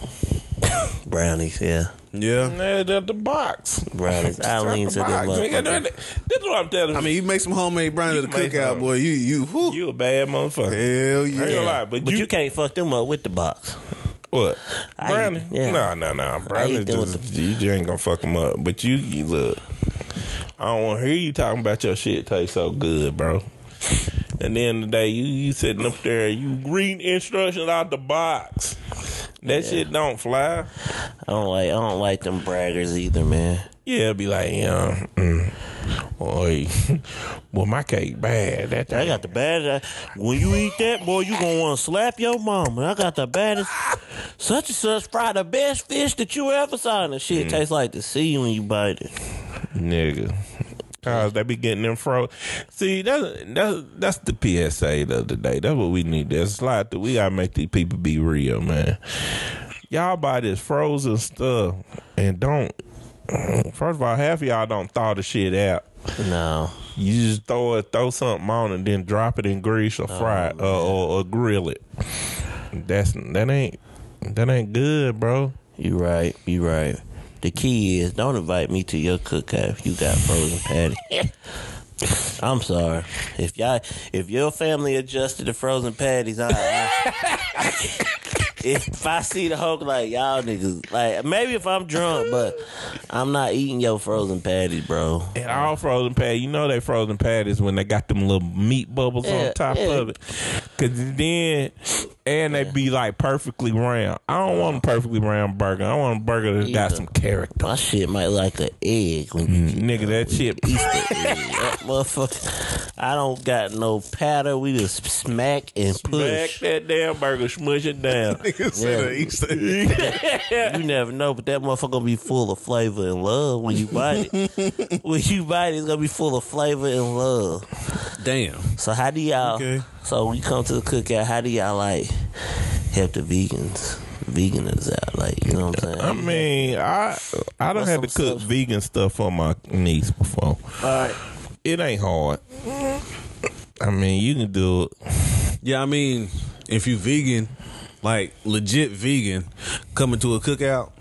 [coughs] brownies. Yeah, yeah. yeah, the, the box. brownies. I [laughs] lean the to the box. Nigga, This is what I'm telling you. I mean, you make some homemade brownies at the cookout, some. boy. You you whew, you a bad motherfucker. hell I ain't gonna yeah. lie, but, But you, you, can't fuck them up with the box. what? I Brownie? eat- yeah. No, no, no. Brownie eat them just you just ain't gonna fuck them up. But you, you look. I don't want to hear you talking about your shit taste so good, bro. And then the day you you sitting up there, you reading instructions out the box. That shit don't fly. I don't like. I don't like them braggers either, man. Yeah, be like, yeah, mm, boy, [laughs] well, my cake bad. That I got the baddest. When you eat that, boy, you gonna want to slap your mama. I got the baddest. Such and such fry the best fish that you ever saw, and the shit tastes like the sea when you bite it. nigga. Cause they be getting them fro. See, that's that's that's the PSA of the day. That's what we need. That's slide through. We gotta make these people be real, man. y'all buy this frozen stuff and don't. First of all, half of y'all don't thaw the shit out. No. You just throw it, throw something on, and then drop it in grease or fry it oh, or, or, or grill it. That's that ain't that ain't good, bro. You right. You right. The key is don't invite me to your cookout if you got frozen patty. [laughs] I'm sorry. If y'all, if your family adjusted to frozen patties, I, I, [laughs] if I see the Hulk like y'all niggas, like maybe if I'm drunk, but I'm not eating your frozen patties, bro. And all frozen patties, you know they frozen patties when they got them little meat bubbles Yeah, on top yeah. of it. Cause then, and they be like perfectly round. I don't want a perfectly round burger. I want a burger that's got some character. My shit might like an egg when you mm. Nigga, that shit. Easter egg. That [laughs] motherfucker. I don't got no patter. We just smack and Smack push. that damn burger, smush it down. [laughs] Nigga said Yeah. Easter [laughs] egg. You never know, but that motherfucker gonna be full of flavor and love when you bite it. when you bite it, it's gonna be full of flavor and love. Damn. So how do y'all? Okay. So when you come to the cookout, how do y'all like help the vegans, veganers out? Like you know what I'm saying? I mean, I I don't have to cook stuff? vegan stuff for my niece before. All right. It ain't hard. I mean, you can do it. Yeah, I mean, if you vegan, like legit vegan, coming to a cookout,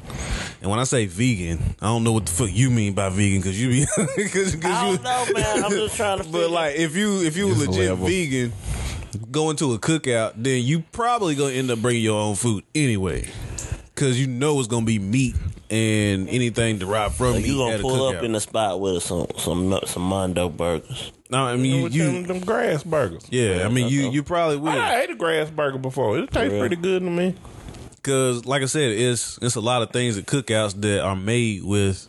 and when I say vegan, I don't know what the fuck you mean by vegan because you be [laughs] because I you. don't know, man. I'm just trying to. [laughs] But like, if you if you Just legit level. vegan, going to a cookout, then you probably gonna end up bringing your own food anyway, because you know it's gonna be meat and anything derived from So meat. you gonna at a pull cookout. up in the spot with some some some Mondo burgers. No, I mean With you. them, you them grass burgers. yeah, I mean you. You probably will. I ate a grass burger before. It tastes Yeah. pretty good to me. Cause like I said, it's it's a lot of things at cookouts that are made with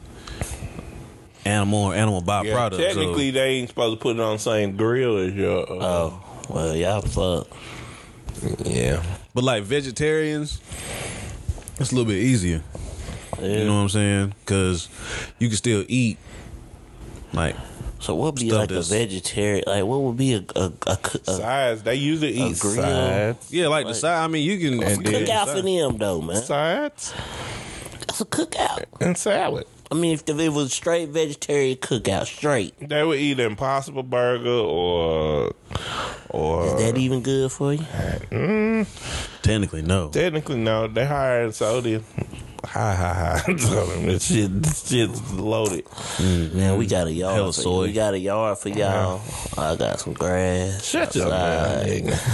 animal or animal byproducts. so- technically, they ain't supposed to put it on the same grill as your. Uh, Oh, well, y'all fuck. yeah. but like vegetarians, it's a little bit easier. Yeah. You know what I'm saying? Cause you can still eat. Like So what would be Stuff like a vegetarian? Like what would be a a, a, coo- a, Sides. They usually eat grill. sides. yeah, like the Like- side. I mean, you can. And then- cookout for them though, man? Sides That's a cookout. and salad. I mean, if it was straight vegetarian cookout, straight, They would eat an Impossible Burger or or is that even good for you? Mm. Technically, no. technically no. They hired sodium. Hi hi hi. This shit, this shit's loaded. Mm, man, we got a yard. For, soy. we got a yard for y'all. I got some grass. Shut up, outside. man. [laughs]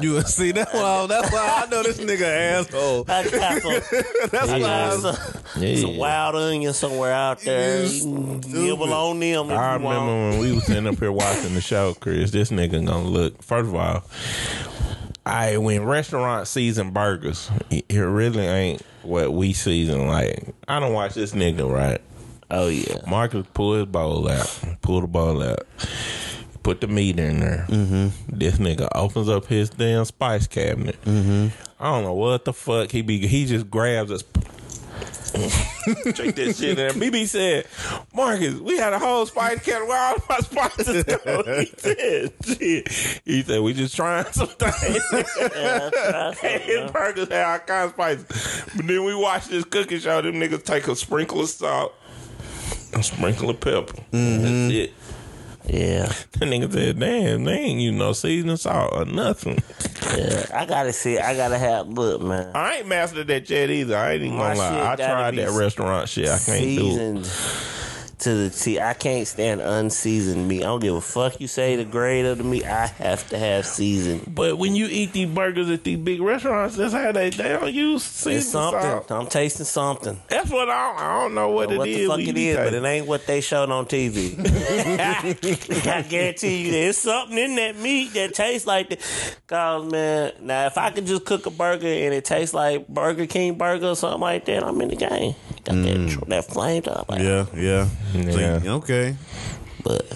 You see that's why that's why I know this nigga asshole. I got some, [laughs] That's I why. some, Yeah. some wild onion somewhere out there. You You can stupid. nibble on them I you want. remember when we was sitting up here watching the show, Chris. This nigga gonna look. First of all, I when restaurant season burgers, it really ain't what we season. Like I don't watch this nigga right. Oh yeah. Marcus pull his bowl out, pull the bowl out, put the meat in there. Mm-hmm. This nigga opens up his damn spice cabinet. Mm-hmm. I don't know what the fuck he be. He just grabs us. [laughs] Check that shit in. BB said, Marcus, we had a whole spice cabinet. Where all my spices [laughs] go? He said, shit. He said, we just trying [laughs] some things. His burgers had all kinds of spices. But then we watch this cooking show. Them niggas take a sprinkle of salt, a sprinkle of pepper. That's mm-hmm. it. Yeah. [laughs] The nigga said, damn, they ain't you no seasoning salt or nothing. Yeah. I gotta see. I gotta have look, man. I ain't mastered that yet either. I ain't even My gonna lie. I tried that restaurant shit. I can't do it. To the T. I can't stand unseasoned meat. I don't give a fuck you say the grade of the meat. I have to have seasoned. But when you eat these burgers at these big restaurants, that's how they they don't use seasoning It's something. salt. I'm tasting something. That's what I don't, I don't know what, what it the is. fuck we it be is, but it ain't what they showed on TV. [laughs] I guarantee you, there's something in that meat that tastes like that. Cause man, now if I could just cook a burger and it tastes like Burger King burger or something like that, I'm in the game. Got that mm. that flamed up, like, yeah, yeah. So, Yeah. okay. but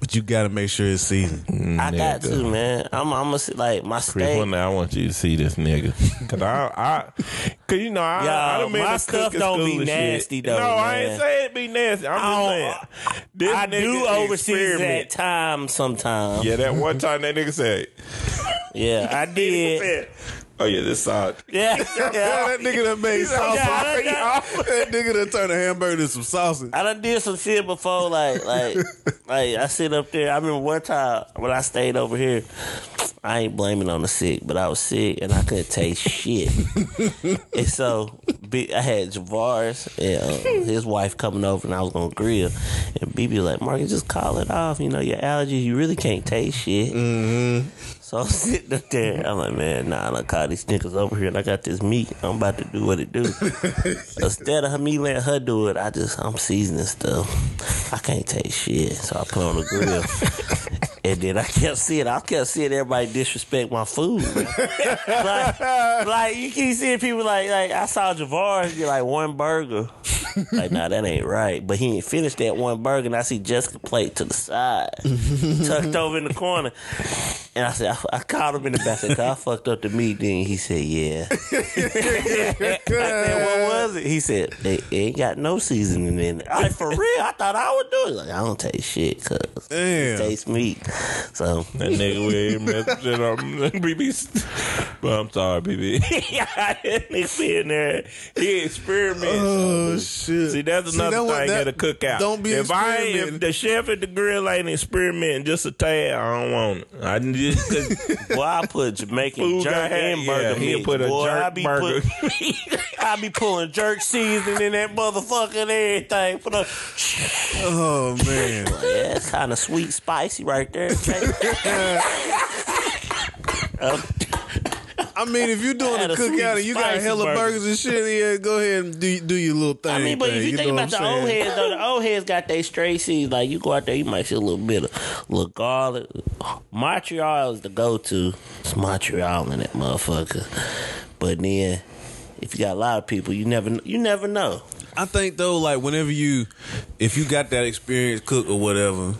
But you got to make sure it's seasoned. Mm, I got to man. I'm, I'm gonna like my Chris, steak. one day I want you to see this nigga. [laughs] Cause I, I, cause you know, I, Yo, I done been my to stuff cooking don't be school and nasty shit. though, No, I man. ain't say it be nasty. I'm I just don't- saying. This I nigga do overseas experiment. at times sometimes. Yeah, that one time that nigga said, Yeah, I [laughs] did. Oh yeah, this side. [laughs] Yeah, [laughs] Yeah, that nigga done made sausage. Yeah, done- [laughs] that nigga done turned a hamburger into some sausage. I done did some shit before, like like like I sit up there. I remember one time when I stayed over here. I ain't blaming on the sick, but I was sick and I couldn't taste shit. and so I had Javaris and uh, his wife coming over, and I was gonna grill. And BB was like, "Marcus, just call it off. You know your allergies. You really can't taste shit." So I'm [laughs] sitting up there. I'm like, man, nah, I caught these niggas over here, and I got this meat. I'm about to do what it do. [laughs] Instead of me letting her do it, I just I'm seasoning stuff. I can't taste shit, so I put on the grill. [laughs] And then I kept seeing, I kept seeing everybody disrespect my food. [laughs] like, like you keep seeing people like, like I saw Javar get like one burger. Like, nah, that ain't right. But he ain't finished that one burger, and I see Jessica plate to the side, tucked over in the corner. And I said, I, I called him in the back. I said, I fucked up the meat. Then he said, Yeah. [laughs] I said, What was it? He said, It, ain't got no seasoning in it. I like, for real? I thought I would do it. Like, I don't taste shit, cause Damn. it tastes meat. So That nigga with him messing up BB. But I'm sorry, BB. [laughs] [laughs] that nigga be in there. He experiments. Oh shit! See, that's See, another that what- thing that- at a cookout. Don't be if I if the chef at the grill ain't experimenting just a tad, I don't want it. I just cause [laughs] Boy, I put Jamaican Food jerk and burger yeah, he'll put a Boy, jerk I be burger. Put, I be pulling jerk seasoning in that motherfucker and everything. For the, Oh man! yeah, it's kind of sweet, spicy right there. I mean, if you're doing a cookout and you got hella burger. burgers and shit, yeah, go ahead and do do your little thing. I mean, but thing, if you, think about the I'm old heads, though, the old heads got their straight seeds. Like you go out there, you might see a little bit of little garlic. Montreal is the go-to. It's Montreal in that motherfucker. But then, if you got a lot of people, you never you never know. I think though, like whenever you, if you got that experience cook or whatever,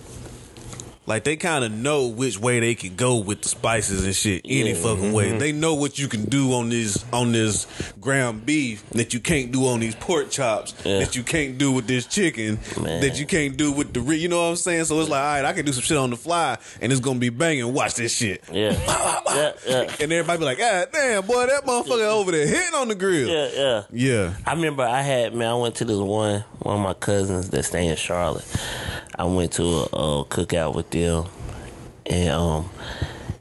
like they kind of know which way they can go with the spices and shit. Any Yeah. fucking way, they know what you can do on this on this ground beef that you can't do on these pork chops Yeah. that you can't do with this chicken Man. that you can't do with the re- you know what I'm saying. So it's like, all right, I can do some shit on the fly and it's gonna be banging. Watch this shit. Yeah, [laughs] yeah, yeah, And everybody be like, ah, damn, boy, that motherfucker over there hitting on the grill. yeah, yeah. Yeah. I remember I had man. I went to this one one of my cousins that stay in Charlotte. I went to a, a cookout with them, and um,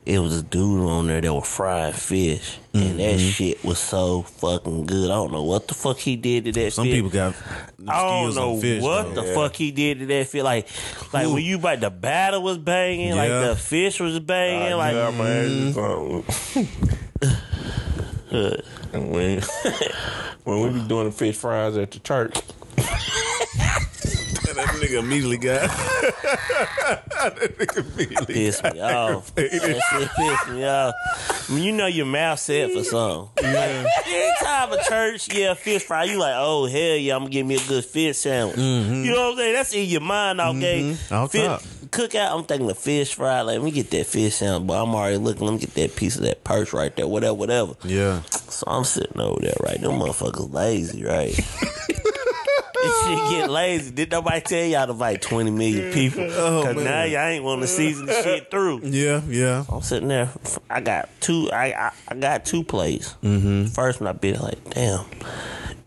it was a dude on there that was frying fish, and that Mm-hmm. shit was so fucking good. I don't know what the fuck he did to that. Some fish. people got I don't know fish. what though. the fuck he did to that fish. Like, like when you like the batter was banging, like the fish was banging, like yeah, man. [laughs] when, [laughs] when we be doing the fish fries at the church, [laughs] that nigga immediately got. [laughs] that nigga immediately. piss [laughs] me off. That shit piss me off. I mean, you know your mouth set for something. [laughs] Anytime a church, yeah, fish fry, you like, oh hell yeah, I'm gonna give me a good fish sandwich. You know what I'm saying? That's in your mind, okay? Mm-hmm. Off Fish- top. Cookout, I'm thinking the fish fry. Like, let me get that fish sandwich, but I'm already looking. Let me get that piece of that perch right there, whatever, whatever. Yeah. So I'm sitting over there, right? Them motherfuckers lazy, right? This [laughs] shit get [laughs] lazy. Did nobody tell y'all to invite 20 million people? [laughs] Cause now y'all ain't want to season the shit through. Yeah. Yeah. I'm sitting there. I got two. I I, I got two plays. Mm-hmm. First one I bit like, damn,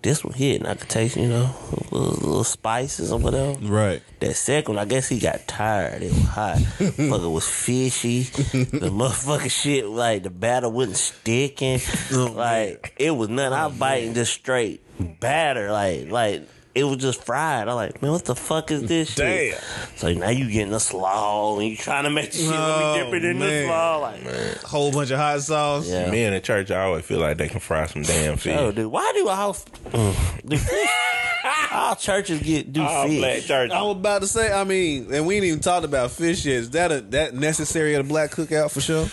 this one hit, and I could taste, you know, little, little spices or whatever. Right. That second, one, I guess he got tired. It was hot. Fucker was fishy. The motherfucking shit, like the batter wasn't sticking. like it was nothing. I biting just straight batter. Like like it was just fried. I'm like, man, what the fuck is this shit? Damn. So now you getting a slaw and you trying to make the shit. Let Oh, me dip it in the slaw. Like, man. Whole bunch of hot sauce. Yeah. me in the church, I always feel like they can fry some damn fish. oh, dude, why do all mm, do fish? [laughs] all churches get do All black fish? church. I was about to say. I mean, and we ain't even talked about fish yet. Is that a that necessary at a black cookout for sure?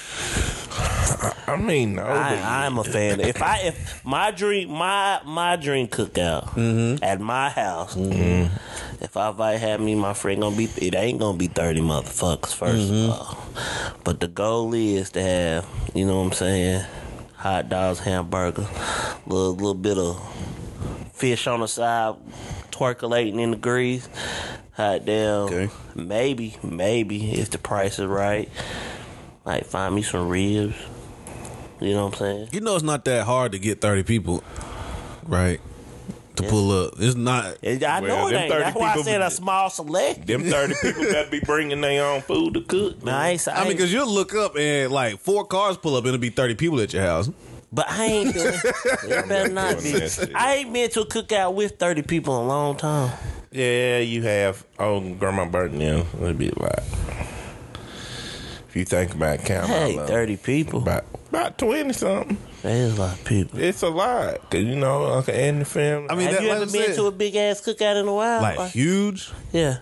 I mean, no, I, I'm a fan. [laughs] If I if my dream my my dream cookout mm-hmm. at my house, mm-hmm. if I invite have me, my friend gonna be it ain't gonna be thirty motherfuckers 1st of mm-hmm. all. But the goal is to have you know what I'm saying, hot dogs, hamburger, little little bit of fish on the side, twerculating in the grease. Hot damn. Okay. Maybe, maybe if the price is right, like find me some ribs. You know what I'm saying? You know, it's not that hard to get thirty people, right? To pull up, it's not. And I Well, know it them ain't. That's why I said a small select. Them thirty people better be bringing their own food to cook. Man, I ain't. say- I mean, because you'll look up and like four cars pull up and it'll be thirty people at your house. But I ain't doing [laughs] it. better not be. Doing that shit. I ain't been to a cookout with 30 people in a long time. Yeah, you have. Oh, Grandma Burton, yeah, it'll be a lot. You think about counting, Hey, 30 people. about about twenty something. That is a lot of people. It's a lot, cause you know Uncle Andy family. I mean, Have that, you like ever been said, to a big ass cookout in a while? like Or- huge. yeah.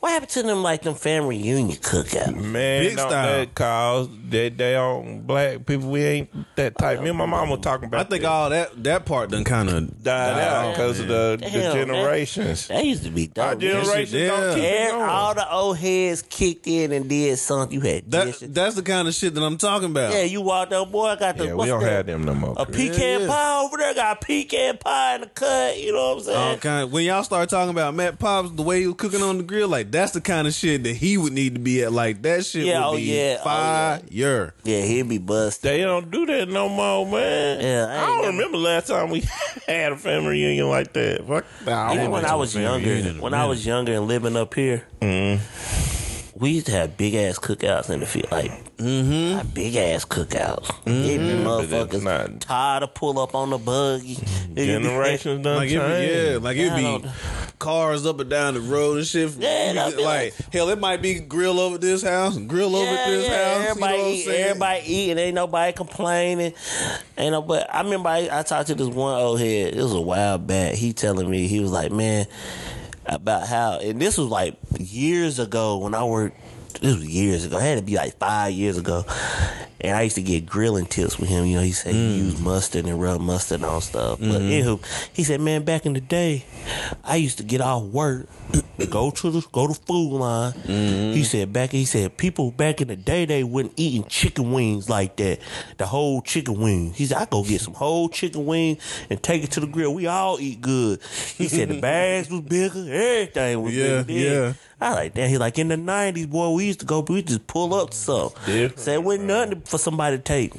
What happened to them like them family reunion cookouts? Man, Big don't style. that cause that they on black people. We ain't that type. Me and my mom were talking about. I think that. all that that part done kind of died out because of the, the Hell, man. generations. That used to be Our dope. man. generations yeah. don't keep it Every- going. all the old heads kicked in and did something. You had that. That's the kind of shit that I'm talking about. yeah, you walked up, boy. I got the Yeah, we what's don't that? have them no more. A pecan Yeah, yeah. pie over there. Got a pecan pie in the cut. You know what I'm saying? All kind. When y'all start talking about Matt Pops, the way he was cooking on the grill, like that's the kind of shit that he would need to be at. Like that shit Yeah, would oh, be yeah, oh, fire. Yeah, he'd be busted. They don't do that no more, man. Yeah, I I, don't never- remember last time we [laughs] had a family reunion like that. Fuck, nah, Even when I was younger, reunion in a when I was younger and living up here, mm-hmm. We used to have big ass cookouts in the field, like mm-hmm. big ass cookouts. Mm-hmm. But that's motherfuckers not- tired to pull up on the buggy. generations done Like it, changed. yeah, like it'd be cars up and down the road and shit. Yeah, get, like, like- hell, it might be grill over this house, and grill over Yeah, this yeah, house. everybody you know what I'm eat, saying? everybody eating, ain't nobody complaining. Ain't no, but I remember I, I talked to this one old head. It was a while back. He telling me he was like, man, about how, and this was like years ago when I worked. This was years ago. It had to be like five years ago. And I used to get grilling tips with him. You know, he said he mm. used mustard and rub mustard on stuff. But mm-hmm. anywho, he said, man, back in the day, I used to get off work, go to the go to food line. Mm-hmm. He said back he said people back in the day they wasn't eating chicken wings like that. The whole chicken wing. He said I go get some whole chicken wing and take it to the grill. We all eat good. He said the [laughs] bags was bigger, everything was Yeah, bigger. yeah. I like that. He like in the nineties, boy. We used to go, we just pull up stuff. Yeah. Said it wasn't nothing for somebody to take.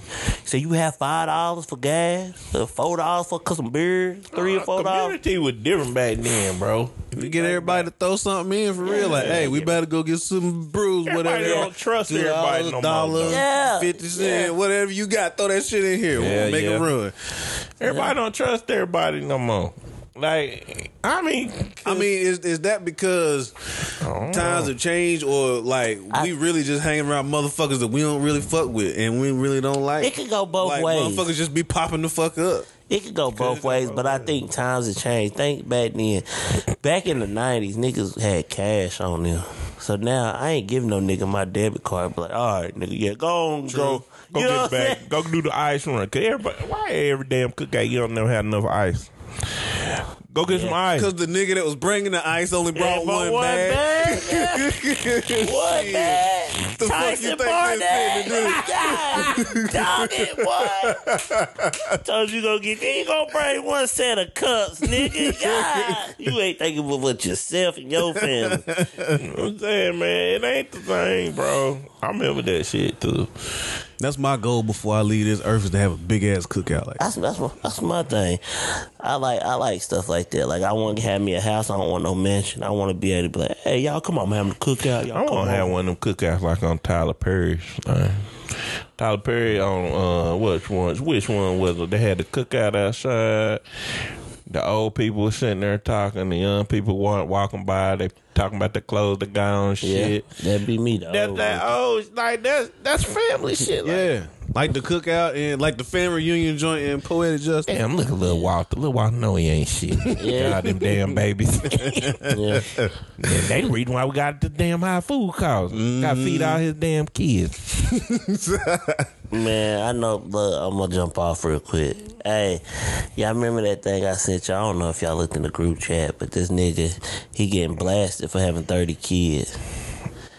Said you have five dollars for gas, uh, four dollars for some beer, three or four dollars. Community was different back then, bro. We get everybody to throw something in for real. Like, hey, we better go get some brews, Everybody whatever. don't trust $2, everybody no more, dollar, though. Yeah. fifty cent, whatever you got. Throw that shit in here. Yeah, We'll make yeah. a run. Everybody don't trust everybody no more. Like, I mean, I mean, is is that because oh. times have changed, or like we really just hanging around motherfuckers that we don't really fuck with and we really don't like? It could go both like, ways. Motherfuckers just be popping the fuck up. It could go both ways, but I think times have changed. Think back then, back in the nineties, niggas had cash on them. So now I ain't giving no nigga my debit card. But like, all right, nigga, yeah, go on, go. go You get what back, saying? go do the ice run. Cause everybody, why every damn cookout you don't never have enough ice? Go get some ice. Because the nigga that was bringing the ice only brought Yeah, but one, bag. bag, [laughs] What Shit. bag? The fuck you Tyson think this Barnett. [laughs] God, dog it, boy. [laughs] Told you gonna get. You ain't gonna bring one set of cups, nigga. God, you ain't thinking about yourself and your family. I'm saying, man, it ain't the same, bro. I remember that shit too. That's my goal before I leave this earth is to have a big ass cookout. Like, That's that's my, that's my thing. I like I like stuff like that. Like I want to have me a house. I don't want no mansion. I want to be able to be like, hey y'all, come on, I'm having a cookout. Y'all I come want to have one of them cookouts like on Tyler Perry's. Uh, Tyler Perry on uh, which ones? Which one was it? They had the cookout outside. The old people were sitting there talking. The young people weren't walking by. They talking about the clothes the got on, Yeah, shit. that'd be me though. That that oh, like that's that's family shit. Like, yeah, like the cookout and like the family reunion joint in Poetic Justice. Damn, look at little Walter. Little Walter know he ain't shit. [laughs] Yeah. God, them damn babies. yeah. [laughs] Yeah, they the reason why we got the damn high food costs. Got to feed all his damn kids. [laughs] Man, I know. but I'm gonna jump off real quick. Hey, y'all remember that thing I sent y'all? I don't know if y'all looked in the group chat, but this nigga, he getting blasted for having 30 kids.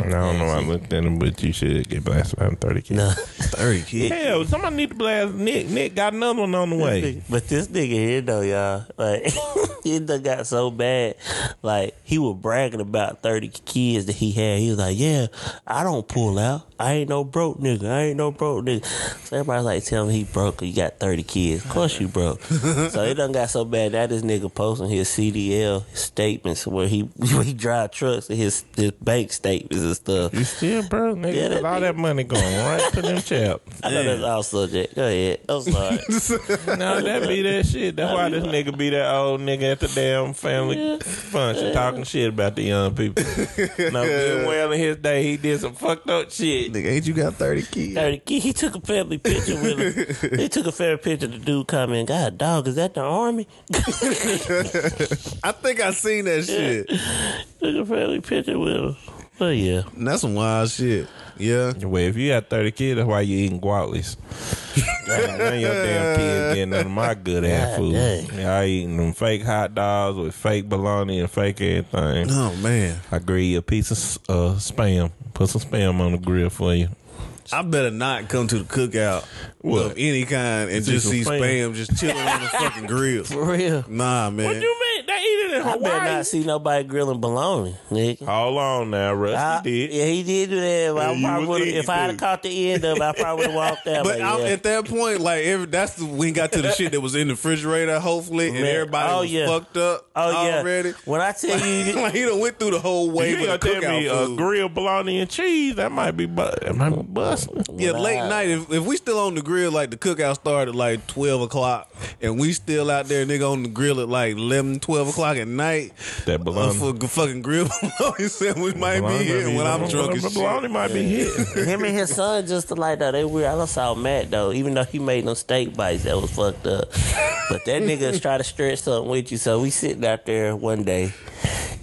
I don't know. I looked at him, but you should get blasted by 30 kids. No. [laughs] 30 kids. Hell, somebody need to blast Nick. Nick got another one on the way. But this nigga here though, y'all, like [laughs] he done got so bad. Like he was bragging about thirty kids that he had. He was like, "Yeah, I don't pull out. I ain't no broke nigga. I ain't no broke nigga." So everybody's like, "Tell me he broke. 'cause You got thirty kids. Of course you broke." [laughs] so it done got so bad that this nigga posting his CDL statements where he where he drive trucks and his his bank statements and stuff. You still broke, nigga. Yeah, that With all that money going right to them [laughs] chaps. I know that's all subject. Go ahead. I'm sorry. [laughs] No, that be that shit. That's why this nigga be that old nigga at the damn family function talking shit about the young people. [laughs] no, good well in his day he did some fucked up shit. Nigga, ain't you got 30 kids? 30 kid. He took a family picture with him. he took a family picture. The dude comment, God, dog, is that the army? I think I seen that shit. took a family picture with him. But yeah, And that's some wild shit. Yeah. Well, if you got 30 kids, that's why you eating guatless. None of your damn kids getting none of my good ass God food. dang. Y'all eating them fake hot dogs with fake bologna and fake everything. Oh, man. I grill you a piece of uh, spam. Put some spam on the grill for you. I better not come to the cookout What? of any kind and just some see spam. spam just chilling on the fucking [laughs] grill. for real. Nah, man. What you mean? They eat it in I better Hawaii. not see nobody grilling bologna, nigga. Hold on now, Rusty I- did. Yeah, he did do that. I probably would've- if I had eating, caught the end of it, I probably would have walked out. But like, I'm, yeah. at that point, like every, that's the, we got to the shit that was in the refrigerator, hopefully, and Man, everybody oh, was yeah. fucked up oh yeah. already. When I tell you, [laughs] like he done went through the whole You wave ain't of gonna the tell me cookout uh, food. grilled bologna and cheese? That might be, bu- that might be busting. Yeah, When late night. If, if we still on the grill, like the cookout started like twelve o'clock, and we still out there, nigga, on the grill at like 11, 12 o'clock at night. That Uh, bologna. for g- fucking grill [laughs] bologna sandwich might Bologna be here when I'm drunk as shit. Bologna might be here. [laughs] him and his son just like that. They weird. I done saw Matt though, even though he made them steak bites that was fucked up. But that nigga try to stretch something with you. So we sitting out there one day,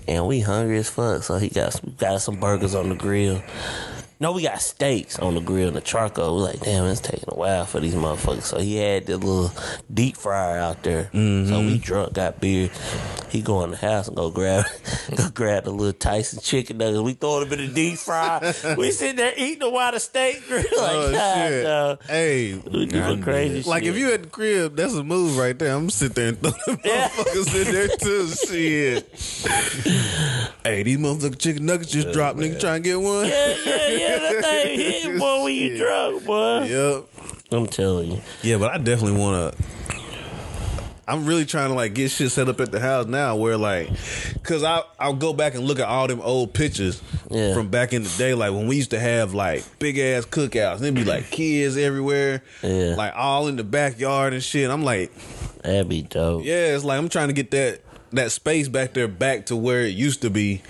and we hungry as fuck. So he got some, got some burgers on the grill. No, we got steaks on the grill and the charcoal. We're like, damn, it's taking a while for these motherfuckers. So he had the little deep fryer out there. So we mm-hmm. drunk, got beer. He go in the house and go grab, [laughs] go grab the little Tyson chicken nuggets. We throw them in the deep fryer. we [laughs] sitting there eating the while the steak grill. [laughs] Like, Oh God, shit! dog. Hey, We doing crazy like shit. if you at the crib, that's a move right there. I'm gonna there and throw them Yeah. motherfuckers in there too. Shit. hey, these motherfucking chicken nuggets just dropped. Nigga, trying to get one. yeah, yeah, yeah, that thing hit, boy, when you [laughs] drunk, boy. Yep. I'm telling you. Yeah, but I definitely want to. I'm really trying to like get shit set up at the house now, where like, cause I I'll go back and look at all them old pictures Yeah. from back in the day, like when we used to have like big ass cookouts, and there'd be like kids everywhere, Yeah. like all in the backyard and shit. I'm like, That'd be dope. yeah, it's like I'm trying to get that that space back there back to where it used to be,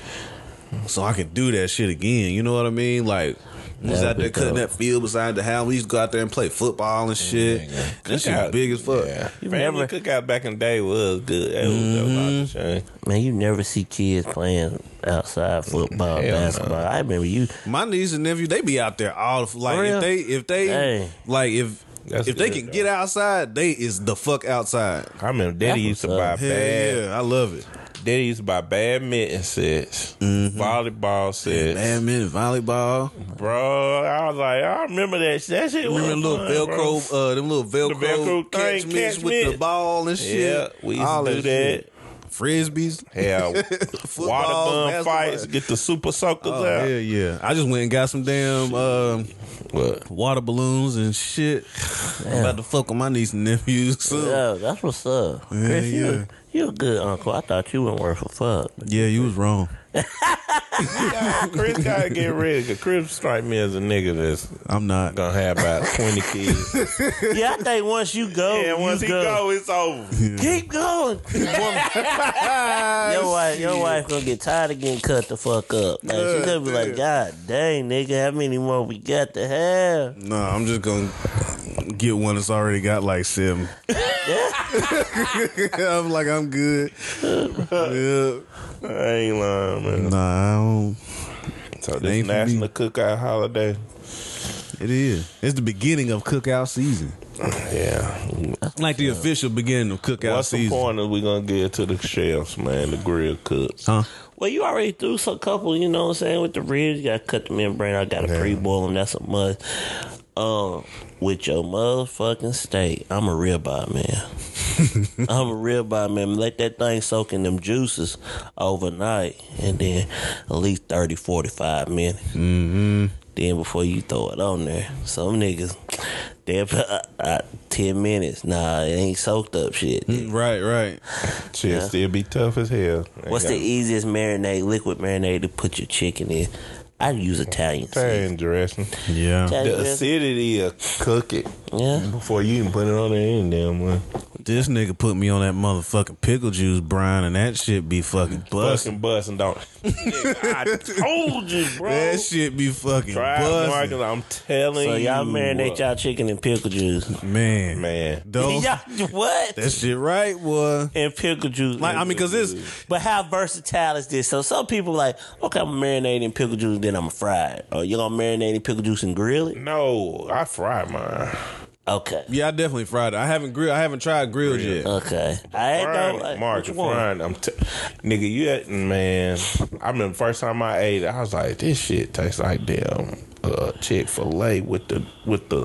so I can do that shit again. You know what I mean? Like. we Was out there cutting dope. that field beside the house. We used to go out there and play football and shit. That shit was big as fuck. Yeah. You Family never- cookout back in the day was good. That was Mm-hmm. a lot of shame. Man, you never see kids playing outside football, Hell no. basketball. I remember you. My niece and nephew, they be out there all the, like real? if they if they Hey. like if That's if they can though. get outside, they is the fuck outside. I remember Daddy That's used to buy up. Yeah, I love it. Daddy used to buy badminton sets, volleyball sets. Badminton, volleyball. Bro, I was like, I remember that. That shit. Remember was the little fun, bro. Velcro, uh, them little Velcro, Velcro catch thing, mitts catch with the ball and shit. Yeah, we used All to do that. shit. Frisbees. Hell, [laughs] water Football, gun fights, get the super soakers Oh, out. Yeah, yeah. I just went and got some damn um, What? water balloons and shit. I'm about to fuck with my niece and nephews soon. Yeah, that's what's up. Yeah, Chris, yeah. you a good uncle. I thought you weren't worth a fuck. Yeah, you was wrong. Yeah, Chris gotta get ready because Chris strike me as a nigga that's I'm not. gonna have about twenty kids. yeah, I think once you go, and you once he go. go, it's over. Keep going. your wife, your wife gonna get tired of getting cut the fuck up. Like, she's gonna be like, God dang, nigga, how many more we got to have? No, I'm just gonna get one that's already got like seven. [laughs] I'm like, I'm good. yeah. I ain't lying, man. Nah, I don't. So It this ain't for me. National Cookout Holiday. It is. It's the beginning of cookout season. Yeah. Like the official beginning of cookout What's the season. point is we gonna get to the chefs, man, the grill cooks. Huh? Well, you already threw some couple, you know what I'm saying, with the ribs. You got to cut the membrane. I got to Yeah. pre-boil them. That's a must. Um, with your motherfucking steak, I'm a ribeye man. [laughs] I'm a ribeye man. Let that thing soak in them juices overnight, and then at least 30, 45 minutes. Mm-hmm. Then before you throw it on there, some niggas, they uh, uh, ten minutes. Nah, it ain't soaked up shit. Right, right. Shit Yeah. still be tough as hell. What's the easiest marinade, liquid marinade to put your chicken in? I use Italian got seasoning. Italian dressing. Yeah. Italian The dressing. acidity of cook it Yeah. before you even put it on there. Ain't damn one. This nigga put me on that motherfucking pickle juice, Brian, and that shit be fucking busting. Fucking busting, don't. [laughs] I told you, bro. That shit be fucking Try busting. I'm telling So you. So y'all marinate y'all chicken in pickle juice. Man. Man. [laughs] [laughs] Y'all what? that shit right, boy. In pickle juice. Like, I mean, cause it's, but how versatile is this? So some people like, okay, I'm marinating pickle juice, then I'm fry it. Or you gonna marinate in pickle juice and grill it? No, I fried mine. Okay. yeah, I definitely fried it. I haven't grilled, I haven't tried grilled yet. Okay. I ain't Frying, know. Like, Mark, which one? frying. I'm t- nigga, you at, man. I remember first time I ate it, I was like, this shit tastes like damn uh, Chick Fil A with the with the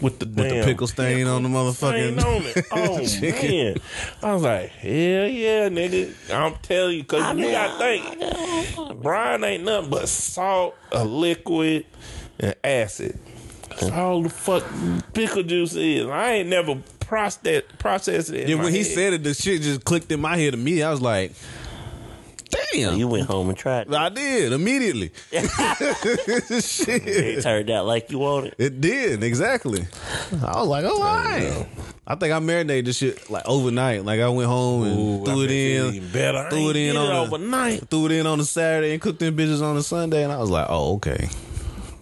with the With the pickle stain on the stain motherfucking. on it. [laughs] Oh chicken. man, I was like, hell yeah, nigga. I'm telling you, cause I you mean, gotta think, Brian ain't nothing but salt, a liquid, and acid. That's all the fuck pickle juice is. I ain't never processed processed it. in Yeah, my when he head. said it, the shit just clicked in my head immediately. I was like, damn. You went home and tried it. I did immediately. [laughs] shit. It turned out like you wanted. It did exactly. I was like, oh, all right. I think I marinated this shit like overnight. Like I went home and Ooh, threw I it bet you in, even better. I threw ain't it in did on it the- overnight. threw it in on the Saturday and cooked them bitches on the Sunday. And I was like, oh, okay.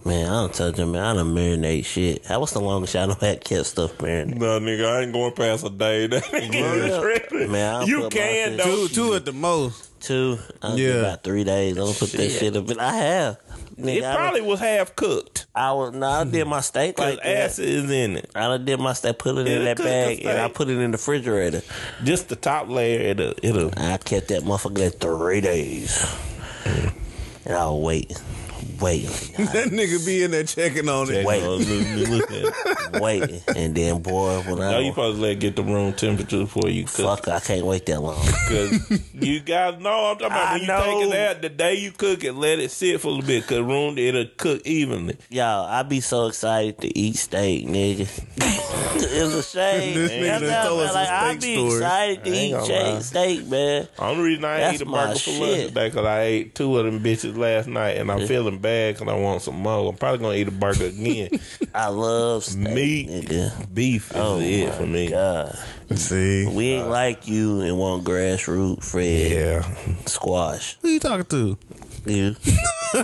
Man, I don't touch them, man. I don't marinate shit. That was the longest y'all know had kept stuff marinated? No, nigga, I ain't going past a day. [laughs] That nigga is tripping. Man, I'll you can shit- though. Two, two at the most. Two. I Yeah. yeah. about three days. I'm gonna put that shit up. but I have. Nigga, It probably was half cooked. I was no, I did my steak like that. acid is in it. I done did my steak, put it in It'll that bag, and I put it in the refrigerator. Just the top layer. It'll. it'll I kept that motherfucker there three days, and I was waiting, waiting, [laughs] That nigga be in there checking on it. Wait. Look, look, look waiting, and then boy, when No, you I supposed to let it get the room temperature before you cook. fuck, I can't wait that long. [laughs] Cause you guys know I'm talking about I when you know. take it out the day you cook it, let it sit for a little bit. Cause room it'll cook evenly. Y'all, I be so excited to eat steak, nigga. [laughs] it's a shame. This nigga done told us a like, I steak be story. excited to eat steak, lie. steak, man. Only reason I That's ate a my burger for lunch today because I ate two of them bitches last night and I'm feeling bad because I want some more. I'm probably gonna eat a burger again. [laughs] I love steak, Meat. nigga. Beef is Oh it my for me. God. See, We ain't uh, like you and want grassroots fred Yeah. squash. who you talking to? You. [laughs]